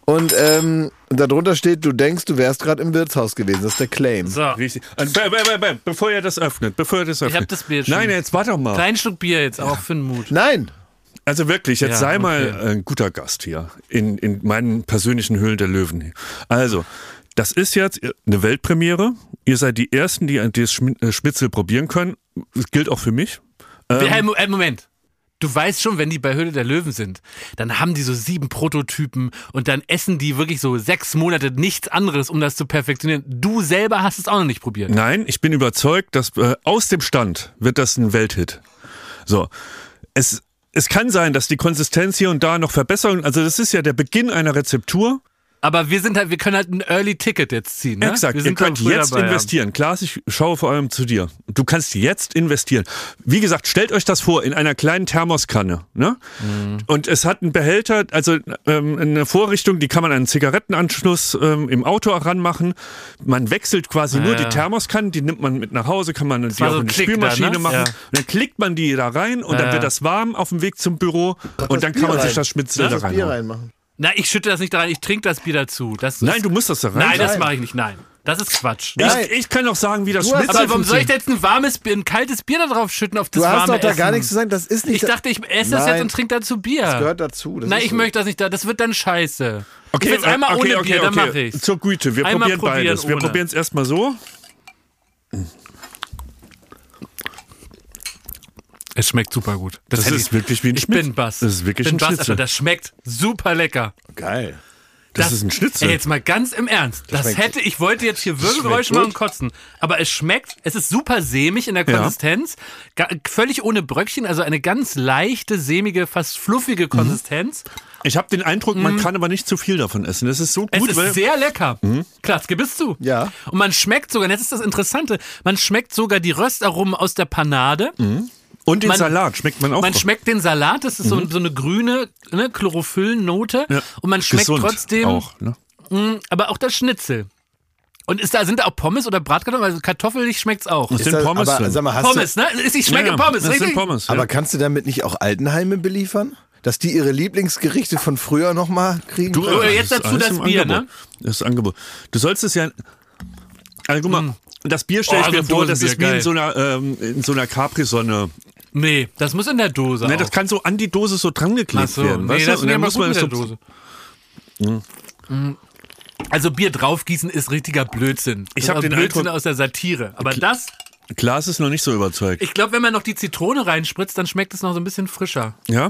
Und ähm, darunter steht, du denkst, du wärst gerade im Wirtshaus gewesen. Das ist der Claim. So. Richtig. Und be- be- be- be- Bevor ihr das öffnet, bevor ihr das öffnet. hab das Bier schon. Nein, jetzt warte doch mal. Kleinen Schluck Bier jetzt, auch für den Mut. Nein, Also wirklich, jetzt Ja, sei okay. mal ein guter Gast hier in, in meinen persönlichen Höhlen der Löwen. Also, das ist jetzt eine Weltpremiere. Ihr seid die Ersten, die das Schm- äh, Schnitzel probieren können. Das gilt auch für mich. Hey, Mo- äh, Moment. Du weißt schon, wenn die bei Höhle der Löwen sind, dann haben die so sieben Prototypen und dann essen die wirklich so sechs Monate nichts anderes, um das zu perfektionieren. Du selber hast es auch noch nicht probiert. Nein, ich bin überzeugt, dass äh, aus dem Stand wird das ein Welthit. So, es, es kann sein, dass die Konsistenz hier und da noch Verbesserungen, also das ist ja der Beginn einer Rezeptur. Aber wir sind halt, wir können halt ein Early Ticket jetzt ziehen. Ne? Exakt, wir ihr könnt jetzt dabei, ja. investieren. Klaas, ich schaue vor allem zu dir. Du kannst jetzt investieren. Wie gesagt, stellt euch das vor, in einer kleinen Thermoskanne. Ne? Mhm. Und es hat einen Behälter, also ähm, eine Vorrichtung, die kann man an einen Zigarettenanschluss ähm, im Auto ranmachen. Man wechselt quasi nur ja. die Thermoskannen, die nimmt man mit nach Hause, kann man die war auch so in die Klick da, Spülmaschine ne? machen. Ja. Und dann klickt man die da rein und dann Ja. wird das warm auf dem Weg zum Büro und dann kann man sich rein. das Schnitzel da das Bier reinhauen. reinmachen. Na, ich schütte das nicht da rein, ich trinke das Bier dazu. Das Nein, du musst das da rein. Nein, das Nein. mache ich nicht, nein. Das ist Quatsch. Nein. ich, ich kann auch sagen, wie das Schnitzel Aber warum soll ich jetzt ein warmes Bier, ein kaltes Bier da drauf schütten auf das Du hast warme doch da Essen? gar nichts zu sagen, das ist nicht. Ich dachte, ich esse das Nein. jetzt und trinke dazu Bier. das gehört dazu. Das Nein, ich so. möchte das nicht da. Das wird dann scheiße. Okay, ich will einmal okay, ohne okay, Bier, dann okay. mache ich's. Zur Güte, wir Einmal probieren beides. Wir ohne. probieren es erstmal so. Es schmeckt super gut. Das hätte ist ich- wirklich wie ein Ich Schnitz. bin Bass. Das ist wirklich bin ein Bass, Schnitzel. Alter, das schmeckt super lecker. Geil. Das, ist ein Schnitzel. Ey, jetzt mal ganz im Ernst. Das, schmeckt- hätte, ich wollte jetzt hier Wirbelgeräusche machen und kotzen. Aber es schmeckt, es ist super sämig in der Ja. Konsistenz. Ga, völlig ohne Bröckchen, also eine ganz leichte, sämige, fast Mhm. fluffige Konsistenz. ich habe den Eindruck, man kann aber nicht zu viel davon essen. Das ist so Mhm. Es gut, ist sehr lecker. Klatz, bist du? Ja. Und man schmeckt sogar, und jetzt ist das Interessante, man schmeckt sogar die Röstaromen aus der Panade. Und den man- Salat schmeckt man auch. Man schmeckt den Salat, das ist so, so eine grüne ne, Chlorophyllnote. Ja. Und man schmeckt Gesund trotzdem, auch. Ne? mh, aber auch das Schnitzel. Und ist da, sind da auch Pommes oder Bratkartoffeln? Also kartoffelig schmeckt's auch. Das Ist sind das, Pommes aber drin. sag mal, hast Pommes, ne? Ich schmecke Ja, ja, Pommes, das richtig? sind Pommes. du, aber ja. kannst du damit nicht auch Altenheime beliefern? Dass die ihre Lieblingsgerichte von früher nochmal kriegen? Du, Oder äh, jetzt das dazu das Bier, Angebot. ne? Das Angebot. Du sollst es ja. Also guck mal, das Bier stelle ich Oh, mir so vor, das ist wie in so einer, ähm, in so einer Capri-Sonne. Nee, das muss in der Dose Ne, auch. das kann so an die Dose so dran geklebt so, werden. nee, weißt das muss man mit der so. Dose. Mhm. Also Bier draufgießen ist richtiger Blödsinn. Ich Das hab ist den Blödsinn Eindruck- aus der Satire. Aber das, Glas ist noch nicht so überzeugt. ich glaube, wenn man noch die Zitrone reinspritzt, dann schmeckt es noch so ein bisschen frischer. ja?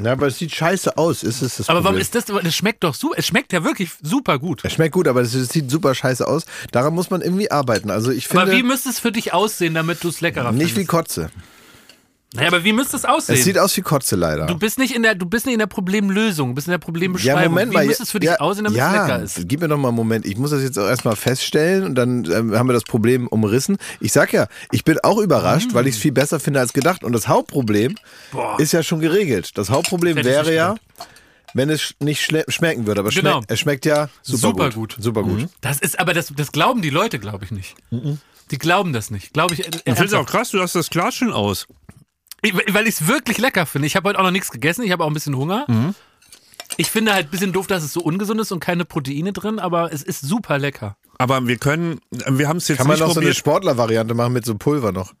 Na, aber es sieht scheiße aus, ist es das Aber warum Problem. ist das? Das schmeckt doch so. Es schmeckt ja wirklich super gut. Es schmeckt gut, aber es es sieht super scheiße aus. Daran muss man irgendwie arbeiten. Also ich Aber wie finde, müsste es für dich aussehen, damit du es leckerer nicht wie findest? Kotze. Naja, aber wie müsste es aussehen? Es sieht aus wie Kotze leider. du bist nicht in der, du bist nicht in der Problemlösung, du bist in der Problembeschreibung. Ja, Moment wie mal. müsste es für dich ja, aussehen, damit ja, es lecker ist? Gib mir doch mal einen Moment. Ich muss das jetzt auch erstmal feststellen und dann ähm, haben wir das Problem umrissen. Ich sag ja, ich bin auch überrascht, weil ich es viel besser finde als gedacht. Und das Hauptproblem Boah. ist ja schon geregelt. Das Hauptproblem ich wäre ja, wenn es nicht schmecken würde. Aber es Genau. schmeckt, es schmeckt ja super, Super gut. gut. Super gut. Das ist, aber das, das glauben die Leute, glaube ich nicht. Die glauben das nicht. Glaube ich. Äh, Ich finde es auch krass, du hast das Glas schon aus. Ich, weil ich es wirklich lecker finde. Ich habe heute auch noch nichts gegessen. Ich habe auch ein bisschen Hunger. Mhm. Ich finde halt ein bisschen doof, dass es so ungesund ist und keine Proteine drin, aber es ist super lecker. Aber wir können, wir haben es jetzt Kann man nicht noch so eine probiert. Sportler-Variante machen mit so Pulver noch.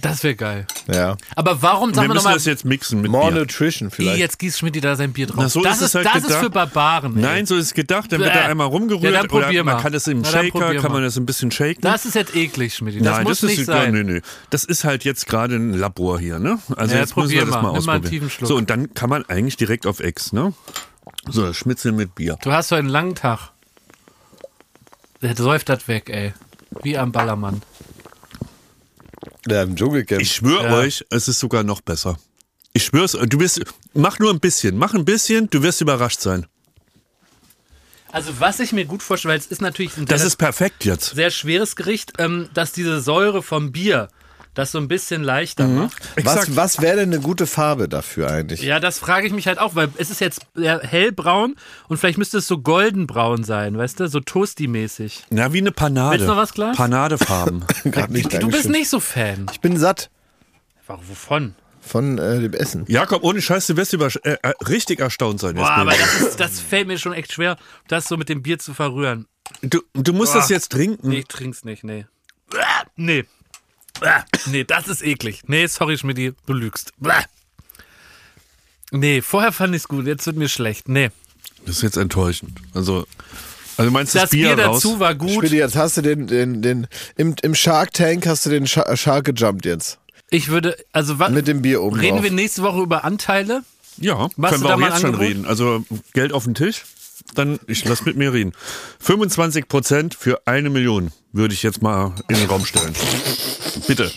Das wäre geil. Ja. Aber warum, wir sagen wir müssen nochmal, das jetzt mixen mit More Bier. Nutrition vielleicht. jetzt gießt Schmidt da sein Bier drauf. Na, so das ist es ist, halt das ist gedacht. für Barbaren. ey. Nein, so ist es gedacht. Dann wird Bäh. er einmal rumgerührt Ja, dann oder man mal. kann das im Na, Shaker, kann man das ein bisschen shaken. Das ist jetzt eklig, Schmidt. Das Nein, muss das nicht ist sein. Nö, nö. Das ist halt jetzt gerade ein Labor hier, ne? Also Ja, jetzt müssen wir das mal. mal Nimm mal einen ausprobieren. So und dann kann man eigentlich direkt auf Ex, ne? So Schmitzel mit Bier. Du hast heute einen langen Tag. Der säuft das weg, ey. Wie am Ballermann. Ja, im Dschungelcamp. Ich schwöre Ja. euch, es ist sogar noch besser. Ich schwör's, du bist mach nur ein bisschen, mach ein bisschen, du wirst überrascht sein. Also was ich mir gut vorstelle, weil es ist natürlich ein Das sehr, ist perfekt jetzt. sehr schweres Gericht, ähm, dass diese Säure vom Bier das so ein bisschen leichter macht. was was wäre denn eine gute Farbe dafür eigentlich? Ja, das frage ich mich halt auch, weil es ist jetzt hellbraun und vielleicht müsste es so goldenbraun sein, weißt du, so toasty-mäßig. Na, wie eine Panade. Willst du noch was, Klaas? Panadefarben. <laughs> Nicht, Du bist nicht so Fan. Ich bin satt Warum, Wovon? von äh, dem Essen. Jakob, ohne Scheiß, du wirst über, äh, äh, richtig erstaunt sein. Boah, aber das, ist, das fällt mir schon echt schwer, das so mit dem Bier zu verrühren. du, du musst Boah. das jetzt trinken. Nee, ich trink's nicht, nee. Nee. Bäh, Nee, das ist eklig. Nee, sorry, Schmidti, du lügst. Bäh. Nee, vorher fand ich's gut, jetzt wird mir schlecht. Nee. Das ist jetzt enttäuschend. Also, also meinst du Das das Bier, Bier raus? dazu war gut. Spiele, jetzt hast du den, den, den im, im Shark Tank hast du den Sha Shark gejumpt jetzt. Ich würde, also was, Mit dem Bier oben reden drauf. wir nächste Woche über Anteile? Ja, Machst können wir da auch mal jetzt schon reden. Also Geld auf den Tisch, dann ich lass mit mir reden. 25 Prozent für eine Million würde ich jetzt mal in den Raum stellen. Bitte.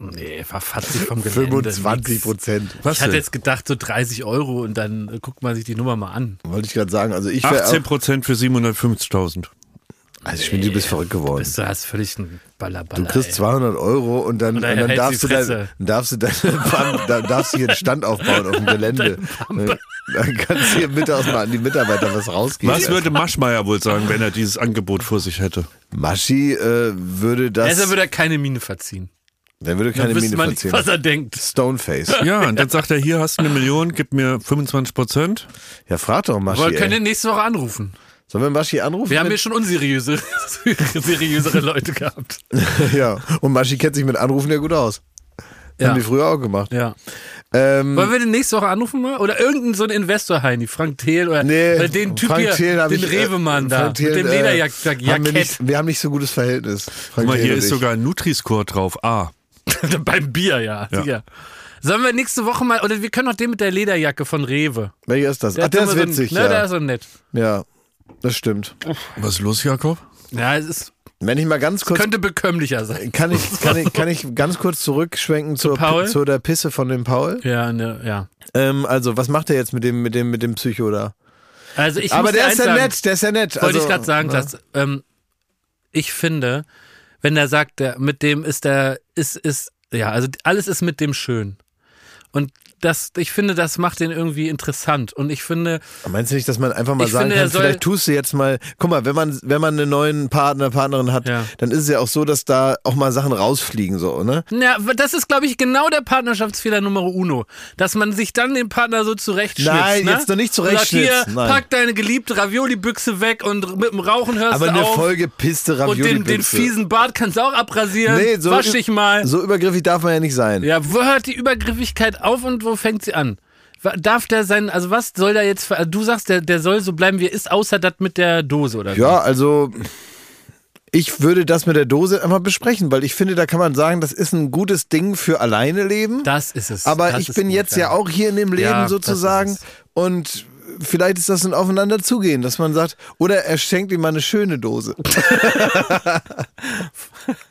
Nee, verfatzt sich vom Gelände. 25 Prozent. Ich Was hatte denn? jetzt gedacht, so 30 Euro und dann guckt man sich die Nummer mal an. Wollte ich gerade sagen. Also ich wäre 18 auch, Prozent für 750.000. also ich finde, du bist verrückt geworden. Bist du hast völlig einen Ballerballer. Du kriegst ey. 200 Euro und dann, und Oder er dann darfst, du dein, dann darfst du deine <laughs> Pump, dann darfst du hier einen Stand aufbauen auf dem Gelände. Dann kannst du hier mittags mal an die Mitarbeiter was rausgeben. Was würde Maschmeyer wohl sagen, wenn er dieses Angebot vor sich hätte? Maschi äh, würde das. Deshalb würde er keine Mine verziehen. der würde Dann keine Mine man nicht, verziehen. was er denkt. Stoneface. Ja, und dann sagt er, hier hast du eine Million, gib mir 25 Prozent. Ja, frag doch Maschi. Wir können ihn nächste Woche anrufen. Sollen wir Maschi anrufen? Wir haben hier schon unseriöse, <laughs> seriösere Leute gehabt. <laughs> ja. Und Maschi kennt sich mit Anrufen ja gut aus. Ja. Haben die früher auch gemacht. Ja. Ähm, Wollen wir den nächste Woche anrufen mal? Oder irgendein so ein Investor, Heini, Frank Thiel oder, nee, oder den Typ Frank hier, den ich, äh, Rewe-Mann da, Frank Thelen, mit dem äh, Lederjackett. haben wir, nicht, wir haben nicht so gutes Verhältnis. Guck Frank mal, hier Thelen ist sogar ein Nutri-Score drauf. A. <laughs> Beim Bier, ja. Ja. sicher. Sollen wir nächste Woche mal, oder wir können auch den mit der Lederjacke von Rewe. Welcher ist das? Ach, hat der ist so ein- witzig, Ne, ja. der ist so nett. Ja, das stimmt. Was ist los, Jakob? Ja, es ist, Wenn ich mal ganz kurz könnte bekömmlicher sein. Kann ich, kann, ich, kann ich ganz kurz zurückschwenken zur, Paul? zu der Pisse von dem Paul? Ja, ne, ja. Ähm, also, was macht er jetzt mit dem, mit dem, mit dem Psycho da? Also ich Aber der ist ja sagen, nett, der ist ja nett. Wollte also, ich gerade sagen, dass ähm, ich finde, wenn er sagt, der, mit dem ist der, ist, ist, ja, also alles ist mit dem schön. Und das, ich finde, das macht den irgendwie interessant. Und ich finde, Meinst du nicht, dass man einfach mal sagen finde, kann, vielleicht tust du jetzt mal, guck mal, wenn man, wenn man einen neuen Partner, Partnerin hat, Ja. dann ist es ja auch so, dass da auch mal Sachen rausfliegen, so, ne? na, das ist, glaube ich, genau der Partnerschaftsfehler Nummer uno. Dass man sich dann den Partner so zurechtschnitzt. Nein, ne? jetzt doch nicht Hier, nein. pack deine geliebte Ravioli-Büchse weg und mit dem Rauchen hörst Aber du eine auf. Folge Piste und Ravioli. den, den fiesen Bart kannst du auch abrasieren. Nee, so, Wasch dich mal. so übergriffig darf man ja nicht sein. Ja, wo hört die Übergriffigkeit auf und wo fängt sie an? Darf der sein, also was soll da jetzt, also du sagst, der, der soll so bleiben, wie er ist, außer das mit der Dose oder? Ja, also ich würde das mit der Dose einfach besprechen, weil ich finde, da kann man sagen, das ist ein gutes Ding für alleine leben. Das ist es. Aber das ich bin gut, jetzt ja auch hier in dem Leben Ja, sozusagen und vielleicht ist das ein Aufeinander zugehen, dass man sagt, oder er schenkt ihm mal eine schöne Dose. <laughs>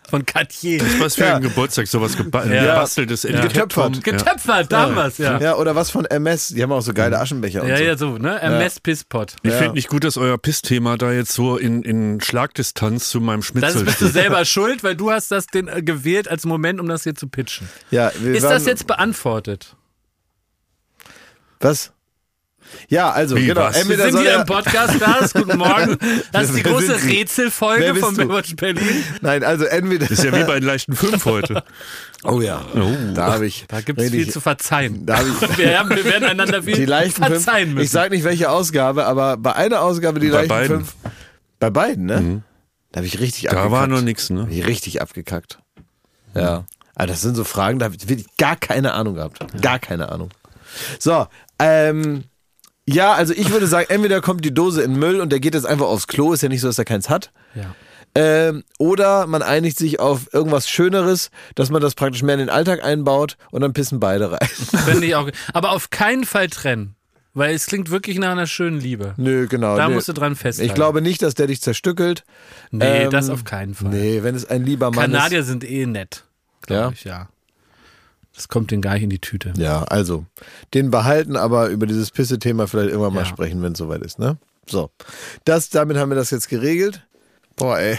Von Cartier. Was für Ja. ein Geburtstag, sowas geba Ja. gebasteltes Etikett Getöpfert. Getöpfert, damals, ja. Ja, oder was von MS, die haben auch so geile Aschenbecher und Ja, so. ja, so, ne? Hermes Pisspot. Ich finde nicht gut, dass euer Piss-Thema da jetzt so in, in Schlagdistanz zu meinem Das Schmitzel bist du selber <laughs> schuld, weil du hast das den, äh, gewählt als Moment, um das hier zu pitchen. Ja, wir Ist waren- das jetzt beantwortet? Was? Ja, also, Wie, genau. was? Wir sind hier er, im Podcast, das, guten Morgen. <laughs> Das ist die große Rätselfolge von? Baywatch Berlin. Nein, also entweder. Ist ja wie bei den <laughs> leichten fünf heute. Oh ja. Da habe ich. Da gibt es viel zu verzeihen. Da hab ich- <laughs> wir, haben, wir werden einander viel Die leichten verzeihen fünf. müssen. Ich sage nicht welche Ausgabe, aber bei einer Ausgabe die Bei leichten beiden. fünf. Bei beiden, ne? Da habe ich richtig Da abgekackt. war noch nichts, ne? Hab ich richtig abgekackt. Ja. Aber das sind so Fragen, da habe ich wirklich gar keine Ahnung gehabt. Gar keine Ahnung. So, ähm. Ja, also ich würde sagen, entweder kommt die Dose in Müll und der geht jetzt einfach aufs Klo, ist ja nicht so, dass er keins hat. ja. Ähm, oder man einigt sich auf irgendwas Schöneres, dass man das praktisch mehr in den Alltag einbaut und dann pissen beide rein. <laughs> Finde ich <laughs> auch. Aber auf keinen Fall trennen. Weil es klingt wirklich nach einer schönen Liebe. Nö, genau. Da nö. musst du dran festhalten. Ich glaube nicht, dass der dich zerstückelt. Nee, Ähm, das auf keinen Fall. Nee, wenn es ein lieber Mann Kanadier sind eh nett. Ja? Glaube ich, ja. Das kommt denen gar nicht in die Tüte. Ja, also, den behalten, aber über dieses Pisse-Thema vielleicht irgendwann mal Ja. sprechen, wenn es soweit ist, ne? So. Das, damit haben wir das jetzt geregelt. Boah, ey.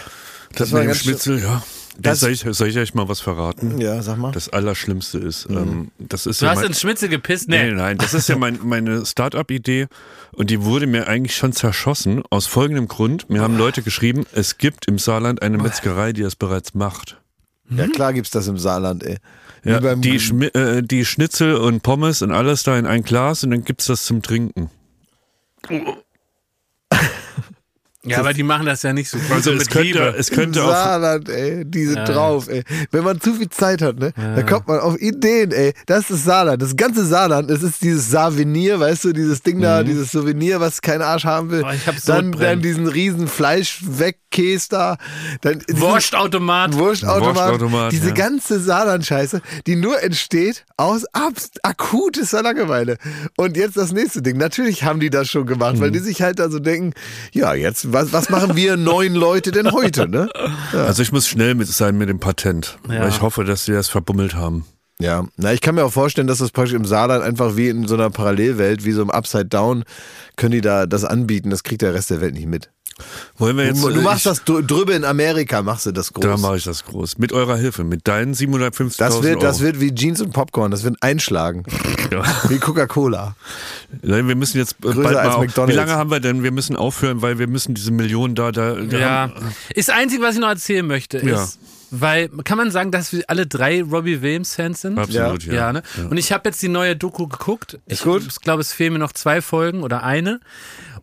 Das war mit dem ganz schön- Schmitzel, ja. Das- soll, ich, soll ich euch mal was verraten? Ja, sag mal. Das Allerschlimmste ist, ähm, das ist Du ja hast mein, ins Schmitze gepisst? Nee, Nee. nein, das ist ja mein, meine Start-up-Idee und die wurde mir eigentlich schon zerschossen. Aus folgendem Grund. Mir haben Leute geschrieben, es gibt im Saarland eine Metzgerei, die das bereits macht. Ja, klar gibt's das im Saarland, ey. Ja, beim- die, Schmi äh, die Schnitzel und Pommes und alles da in ein Glas und dann gibt's das zum Trinken. Ja, aber die machen das ja nicht so gut Also so es mit könnte, Liebe. es könnte auch Saarland, ey, die sind Ja. drauf, ey. Wenn man zu viel Zeit hat, ne, dann kommt man auf Ideen, ey. Das ist Saarland. Das ganze Saarland, das ist dieses Savenier, weißt du, dieses Ding da, dieses Souvenir, was kein Arsch haben will. Oh, ich hab dann, dann diesen riesen Fleisch weg Käse da. Dann Wurstautomat. Wurstautomat. Wurstautomat, diese ja. ganze Saarland-Scheiße, die nur entsteht aus akuter Langeweile. Und jetzt das nächste Ding. Natürlich haben die das schon gemacht, Mhm. weil die sich halt da so denken, ja, jetzt, was, was machen wir neun Leute denn heute, ne? <laughs> Also ich muss schnell mit sein mit dem Patent. Ja. Weil ich hoffe, dass sie das verbummelt haben. Ja, na, ich kann mir auch vorstellen, dass das praktisch im Saarland einfach wie in so einer Parallelwelt, wie so im Upside Down, können die da das anbieten. Das kriegt der Rest der Welt nicht mit. Wollen wir jetzt. du, du machst ich, das drü- drüber in Amerika, machst du das groß. Da mache ich das groß. Mit eurer Hilfe. Mit deinen 750.000 das wird, das Euro. wird wie Jeans und Popcorn. Das wird einschlagen. <laughs> Ja. Wie Coca-Cola. Nein, wir müssen jetzt äh, Größer bald mal als auf, McDonald's. Wie lange haben wir denn? Wir müssen aufhören, weil wir müssen diese Millionen da, da. Ja. haben- Ist das Einzige, was ich noch erzählen möchte, ist, Ja. Weil, kann man sagen, dass wir alle drei Robbie Williams-Fans sind? Absolut, ja. Ja, ne? Und ich habe jetzt die neue Doku geguckt. Ist ich, gut? Ich glaube, es fehlen mir noch zwei Folgen oder eine.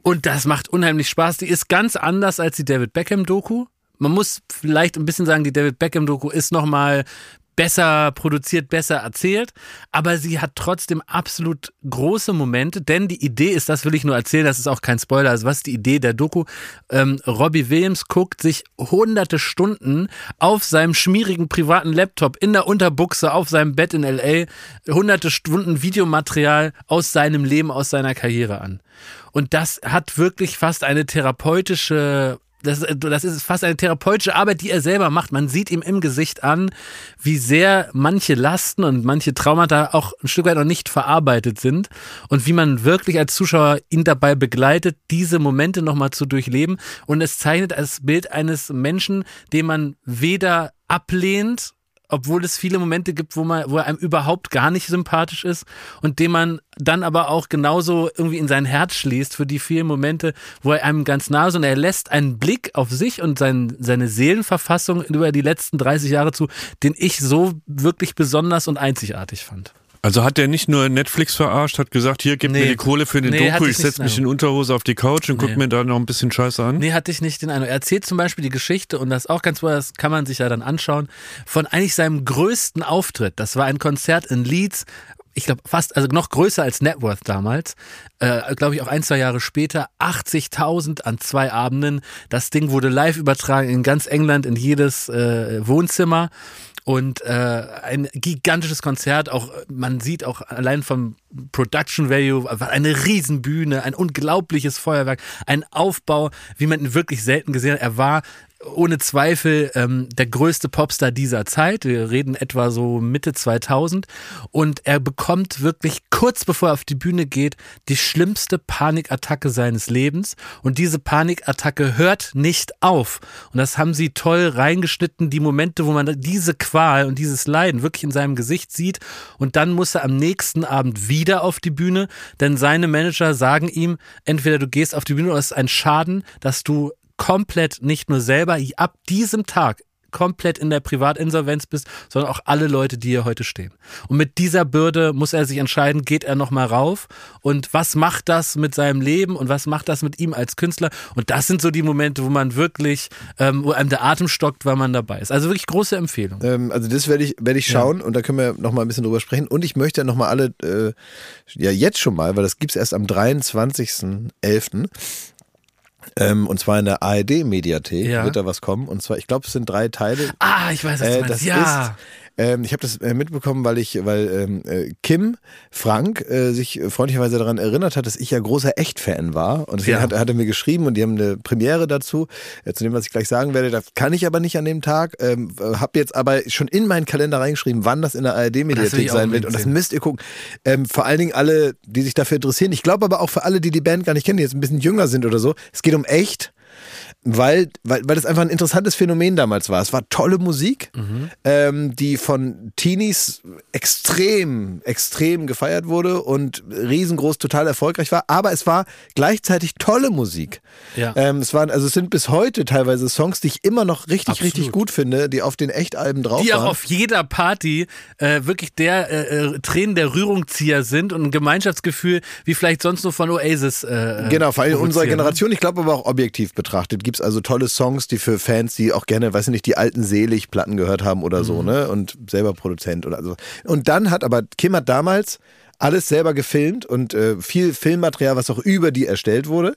Und das macht unheimlich Spaß. Die ist ganz anders als die David Beckham-Doku. Man muss vielleicht ein bisschen sagen, die David Beckham-Doku ist nochmal besser produziert, besser erzählt, aber sie hat trotzdem absolut große Momente, denn die Idee ist, das will ich nur erzählen, das ist auch kein Spoiler, also was ist die Idee der Doku? Ähm, Robbie Williams guckt sich hunderte Stunden auf seinem schmierigen privaten Laptop in der Unterbuchse auf seinem Bett in LA hunderte Stunden Videomaterial aus seinem Leben, aus seiner Karriere an. Und das hat wirklich fast eine therapeutische das, das ist fast eine therapeutische Arbeit, die er selber macht. Man sieht ihm im Gesicht an, wie sehr manche Lasten und manche Traumata auch ein Stück weit noch nicht verarbeitet sind und wie man wirklich als Zuschauer ihn dabei begleitet, diese Momente nochmal zu durchleben. Und es zeichnet das Bild eines Menschen, den man weder ablehnt, obwohl es viele Momente gibt, wo man, wo er einem überhaupt gar nicht sympathisch ist und dem man dann aber auch genauso irgendwie in sein Herz schließt für die vielen Momente, wo er einem ganz nah ist und er lässt einen Blick auf sich und sein, seine Seelenverfassung über die letzten 30 Jahre zu, den ich so wirklich besonders und einzigartig fand. Also hat der nicht nur Netflix verarscht, hat gesagt, hier, gib Nee. mir die Kohle für den Nee, Doku, ich setze mich in Unterhose auf die Couch und guck Nee. mir da noch ein bisschen Scheiße an. Nee, hatte ich nicht den Eindruck. Er erzählt zum Beispiel die Geschichte und das ist auch ganz toll, das kann man sich ja dann anschauen, von eigentlich seinem größten Auftritt. Das war ein Konzert in Leeds, ich glaube fast, also noch größer als Networth damals, äh, glaube ich auch ein, zwei Jahre später, 80.000 an zwei Abenden. Das Ding wurde live übertragen in ganz England, in jedes äh, Wohnzimmer. Und äh, ein gigantisches Konzert, auch man sieht auch allein vom Production Value eine Riesenbühne, ein unglaubliches Feuerwerk, ein Aufbau, wie man ihn wirklich selten gesehen hat. Er war ohne Zweifel ähm, der größte Popstar dieser Zeit. Wir reden etwa so Mitte 2000 und er bekommt wirklich kurz bevor er auf die Bühne geht die schlimmste Panikattacke seines Lebens. Und diese Panikattacke hört nicht auf. Und das haben sie toll reingeschnitten, die Momente, wo man diese Qual und dieses Leiden wirklich in seinem Gesicht sieht. Und dann muss er am nächsten Abend wieder auf die Bühne, denn seine Manager sagen ihm, entweder du gehst auf die Bühne oder es ist ein Schaden, dass du komplett nicht nur selber ab diesem Tag komplett in der Privatinsolvenz bist, sondern auch alle Leute, die hier heute stehen. Und mit dieser Bürde muss er sich entscheiden, geht er nochmal rauf und was macht das mit seinem Leben und was macht das mit ihm als Künstler? Und das sind so die Momente, wo man wirklich, ähm, wo einem der Atem stockt, weil man dabei ist. Also wirklich große Empfehlung. Ähm, also das werde ich, werde ich schauen und da können wir noch mal ein bisschen drüber sprechen. Und ich möchte noch mal alle, äh, ja jetzt schon mal, weil das gibt's erst am 23.11., ähm, und zwar in der ARD-Mediathek Ja. wird da was kommen. Und zwar, ich glaube, es sind drei Teile. Ah, ich weiß, was du Äh, meinst. das ja. ist, ähm, ich habe das äh, mitbekommen, weil ich, weil ähm, äh, Kim Frank äh, sich äh, freundlicherweise daran erinnert hat, dass ich ja großer Echt-Fan war. Und deswegen Ja. hat, hat er mir geschrieben und die haben eine Premiere dazu, äh, zu dem, was ich gleich sagen werde. Da kann ich aber nicht an dem Tag. Ähm, habe jetzt aber schon in meinen Kalender reingeschrieben, wann das in der ARD-Mediathek sein wird. Und das müsst ihr gucken. Ähm, vor allen Dingen alle, die sich dafür interessieren. Ich glaube aber auch für alle, die die Band gar nicht kennen, die jetzt ein bisschen jünger sind oder so. Es geht um Echt weil, weil, weil das einfach ein interessantes Phänomen damals war. Es war tolle Musik, ähm, die von Teenies extrem, extrem gefeiert wurde und riesengroß, total erfolgreich war. Aber es war gleichzeitig tolle Musik. Ja. Ähm, es waren, also es sind bis heute teilweise Songs, die ich immer noch richtig, Absolut. richtig gut finde, die auf den Echtalben drauf die auch waren. auf jeder Party äh, wirklich der äh, äh, Tränen der Rührungzieher sind und ein Gemeinschaftsgefühl, wie vielleicht sonst nur von Oasis. Äh, Genau, vor allem unserer provozieren. Generation, ich glaube aber auch objektiv betrachtet, gibt's also tolle Songs, die für Fans, die auch gerne, weiß ich nicht, die alten Selig-Platten gehört haben oder so, Mhm. ne? Und selber Produzent oder so. Und dann hat aber, Kim hat damals alles selber gefilmt und äh, viel Filmmaterial, was auch über die erstellt wurde.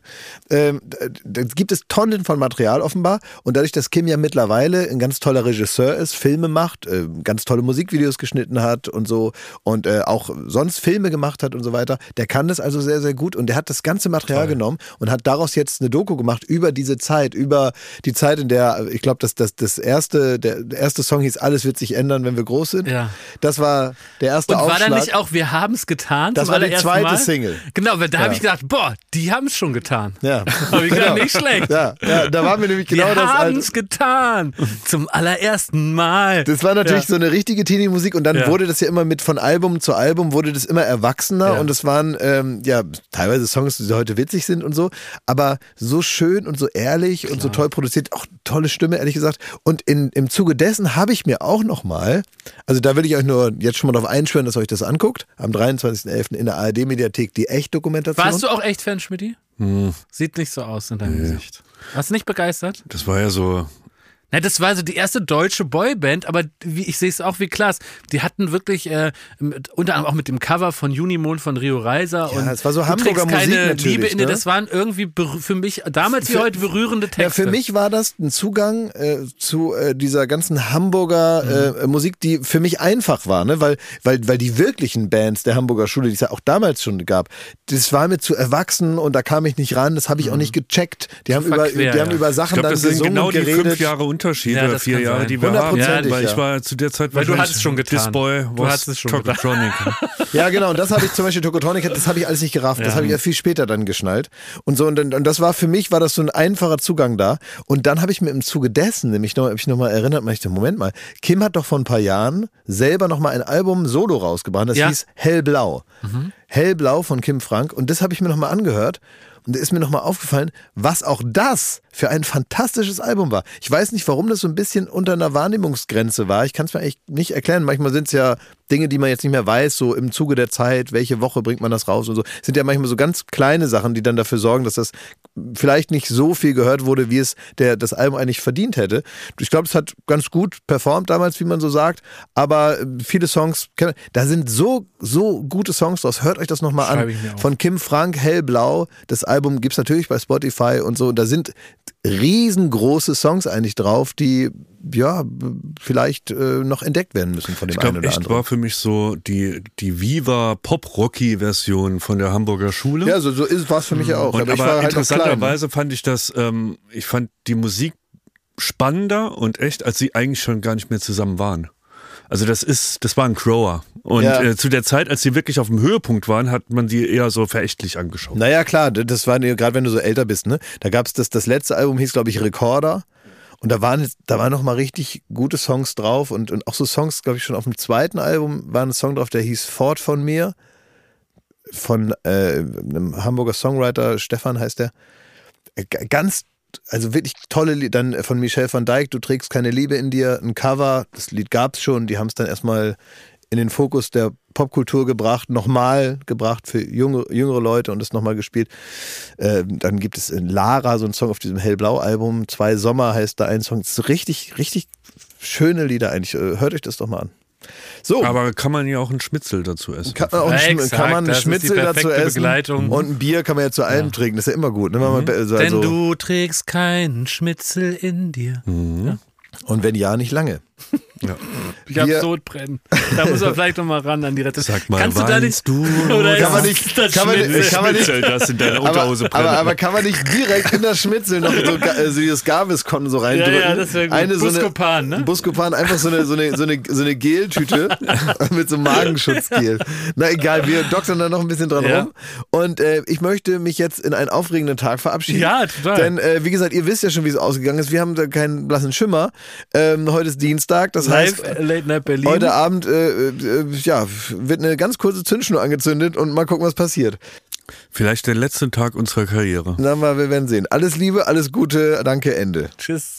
Ähm, da, gibt es Tonnen von Material offenbar und dadurch, dass Kim ja mittlerweile ein ganz toller Regisseur ist, Filme macht, äh, ganz tolle Musikvideos geschnitten hat und so und äh, auch sonst Filme gemacht hat und so weiter, der kann das also sehr, sehr gut und der hat das ganze Material genommen und hat daraus jetzt eine Doku gemacht über diese Zeit, über die Zeit, in der, ich glaube, das, das, das erste, der, erste Song hieß Alles wird sich ändern, wenn wir groß sind. Ja. Das war der erste Und war Aufschlag. da nicht auch Wir haben es getan? Das zum war die zweite Mal? Single. Genau, weil da Ja. habe ich gedacht, boah, die haben es schon getan. ja. <laughs> Hab ich gedacht, nicht schlecht. Ja, ja, da waren wir nämlich genau wir das haben alte. es getan. Zum allerersten Mal. Das war natürlich Ja. so eine richtige Teenie-Musik und dann wurde das ja immer mit von Album zu Album wurde das immer erwachsener und es waren ähm, ja teilweise Songs, die heute witzig sind und so, aber so schön und so ehrlich und so toll produziert, auch tolle Stimme ehrlich gesagt. Und in, im Zuge dessen habe ich mir auch noch mal, also da will ich euch nur jetzt schon mal darauf einschwören, dass ihr euch das anguckt, am 23.11. in der ARD-Mediathek die Echt-Dokumentation. Warst du auch echt Fan, Schmidti? Hm. Sieht nicht so aus in deinem Gesicht. Warst du nicht begeistert? Das war ja so. Na, das war so die erste deutsche Boyband, aber wie, ich sehe es auch wie Klaas. Die hatten wirklich, äh, mit, unter anderem auch mit dem Cover von Junimond von Rio Reiser Ja, und es war so Hamburger trägst keine Musik natürlich, Liebe in dir. ne? Das waren irgendwie für mich damals wie Für- heute berührende Texte. Ja, für mich war das ein Zugang äh, zu äh, dieser ganzen Hamburger Mhm. äh, Musik, die für mich einfach war, ne? weil, weil, weil die wirklichen Bands der Hamburger Schule, die es ja auch damals schon gab, das war mir zu erwachsen und da kam ich nicht ran, das habe ich auch nicht gecheckt. Die haben, über, Mhm. verquer, die haben ja. über Ich Sachen glaube, dann das sind gesungen genau und die geredet. Fünf Jahre Unterschied Ja, oder vier Jahre, sein. die wir haben. Hundertprozentig, weil ja. ich war zu der Zeit Weil du wahrscheinlich hattest schon getan. This Boy Du hattest es schon getan. Tokotronic. <laughs> Ja, genau. Und das habe ich zum Beispiel Tokotronic, das habe ich alles nicht gerafft. Das habe ich ja viel später dann geschnallt. Und so, und, dann- und das war für mich, war das so ein einfacher Zugang da. Und dann habe ich mir im Zuge dessen, nämlich noch, ich noch mal erinnert, ich dachte, Moment mal, Kim hat doch vor ein paar Jahren selber noch mal ein Album solo rausgebracht. Das Ja. hieß Hellblau. Hellblau von Kim Frank. Und das habe ich mir noch mal angehört. Und da ist mir nochmal aufgefallen, was auch das für ein fantastisches Album war. Ich weiß nicht, warum das so ein bisschen unter einer Wahrnehmungsgrenze war. Ich kann es mir eigentlich nicht erklären. Manchmal sind es ja Dinge, die man jetzt nicht mehr weiß, so im Zuge der Zeit, welche Woche bringt man das raus und so. Es sind ja manchmal so ganz kleine Sachen, die dann dafür sorgen, dass das vielleicht nicht so viel gehört wurde, wie es der, das Album eigentlich verdient hätte. Ich glaube, es hat ganz gut performt damals, wie man so sagt, aber äh, viele Songs, da sind so, so gute Songs draus. Hört euch das nochmal an. Von Kim Frank, Hellblau. Das Album gibt's natürlich bei Spotify und so. Und da sind riesengroße Songs eigentlich drauf, die ja vielleicht äh, noch entdeckt werden müssen von dem Ich einen glaube, oder echt anderen. war für mich so die, die Viva Pop-Rocky-Version von der Hamburger Schule. Ja, so, so ist war es für mich ja auch. Und aber aber halt interessanterweise fand ich das, ähm, ich fand die Musik spannender und echt, als sie eigentlich schon gar nicht mehr zusammen waren. Also das ist, das war ein Crower. Und Ja. äh, zu der Zeit, als sie wirklich auf dem Höhepunkt waren, hat man die eher so verächtlich angeschaut. Naja, klar, das war gerade wenn du so älter bist, ne? Da gab's das, das letzte Album hieß, glaube ich, Recorder. Und da waren, da waren noch mal richtig gute Songs drauf und, und auch so Songs, glaube ich, schon auf dem zweiten Album war ein Song drauf, der hieß Fort von mir. Von äh, einem Hamburger Songwriter, Stefan heißt der. Ganz, also wirklich tolle Lied. Dann von Michel van Dijk, Du trägst keine Liebe in dir, ein Cover. Das Lied gab's schon, die haben es dann erstmal in den Fokus der Popkultur gebracht, nochmal gebracht für junge, jüngere Leute und es nochmal gespielt. Äh, dann gibt es in Lara so einen Song auf diesem Hellblau-Album. Zwei Sommer heißt da ein Song. Das ist richtig, richtig schöne Lieder eigentlich. Äh, Hört euch das doch mal an. So. Aber kann man ja auch einen Schmitzel dazu essen. Kann man, auch einen Schm- Exakt, kann man einen Schnitzel dazu essen Begleitung. und ein Bier kann man ja zu allem trinken. Das ist ja immer gut. Ne? Wenn man, also, Denn du trägst keinen Schmitzel in dir. und wenn ja, nicht lange. Ich hab Wir- Sodbrennen. Da muss man vielleicht noch mal ran an die Rette. Sag mal, Kannst du da nicht? du? <laughs> Oder Kann man nicht- das kann man nicht- Schmitzel? kann man nicht- Schmitzel, das in deiner Aber, Unterhose aber, brennt. aber kann man nicht direkt in das Schnitzel noch so, ga- äh, so dieses Gaviscon so reindrücken? Ja, ja, das gut. Eine so eine- Buscopan, ne? Buscopan, einfach so eine, so eine, so eine, so eine Geltüte <laughs> mit so einem Magenschutzgel. Na egal, wir doktern da noch ein bisschen dran Ja. rum. Und äh, ich möchte mich jetzt in einen aufregenden Tag verabschieden. Ja, total. Denn, äh, wie gesagt, ihr wisst ja schon, wie es ausgegangen ist. Wir haben da keinen blassen Schimmer. Ähm, heute ist Dienstag, das Live heißt... Late Night Berlin. Heute Abend äh, äh, ja, wird eine ganz kurze Zündschnur angezündet und mal gucken, was passiert. Vielleicht der letzte Tag unserer Karriere. Na, mal, wir werden sehen. Alles Liebe, alles Gute, danke, Ende. Tschüss.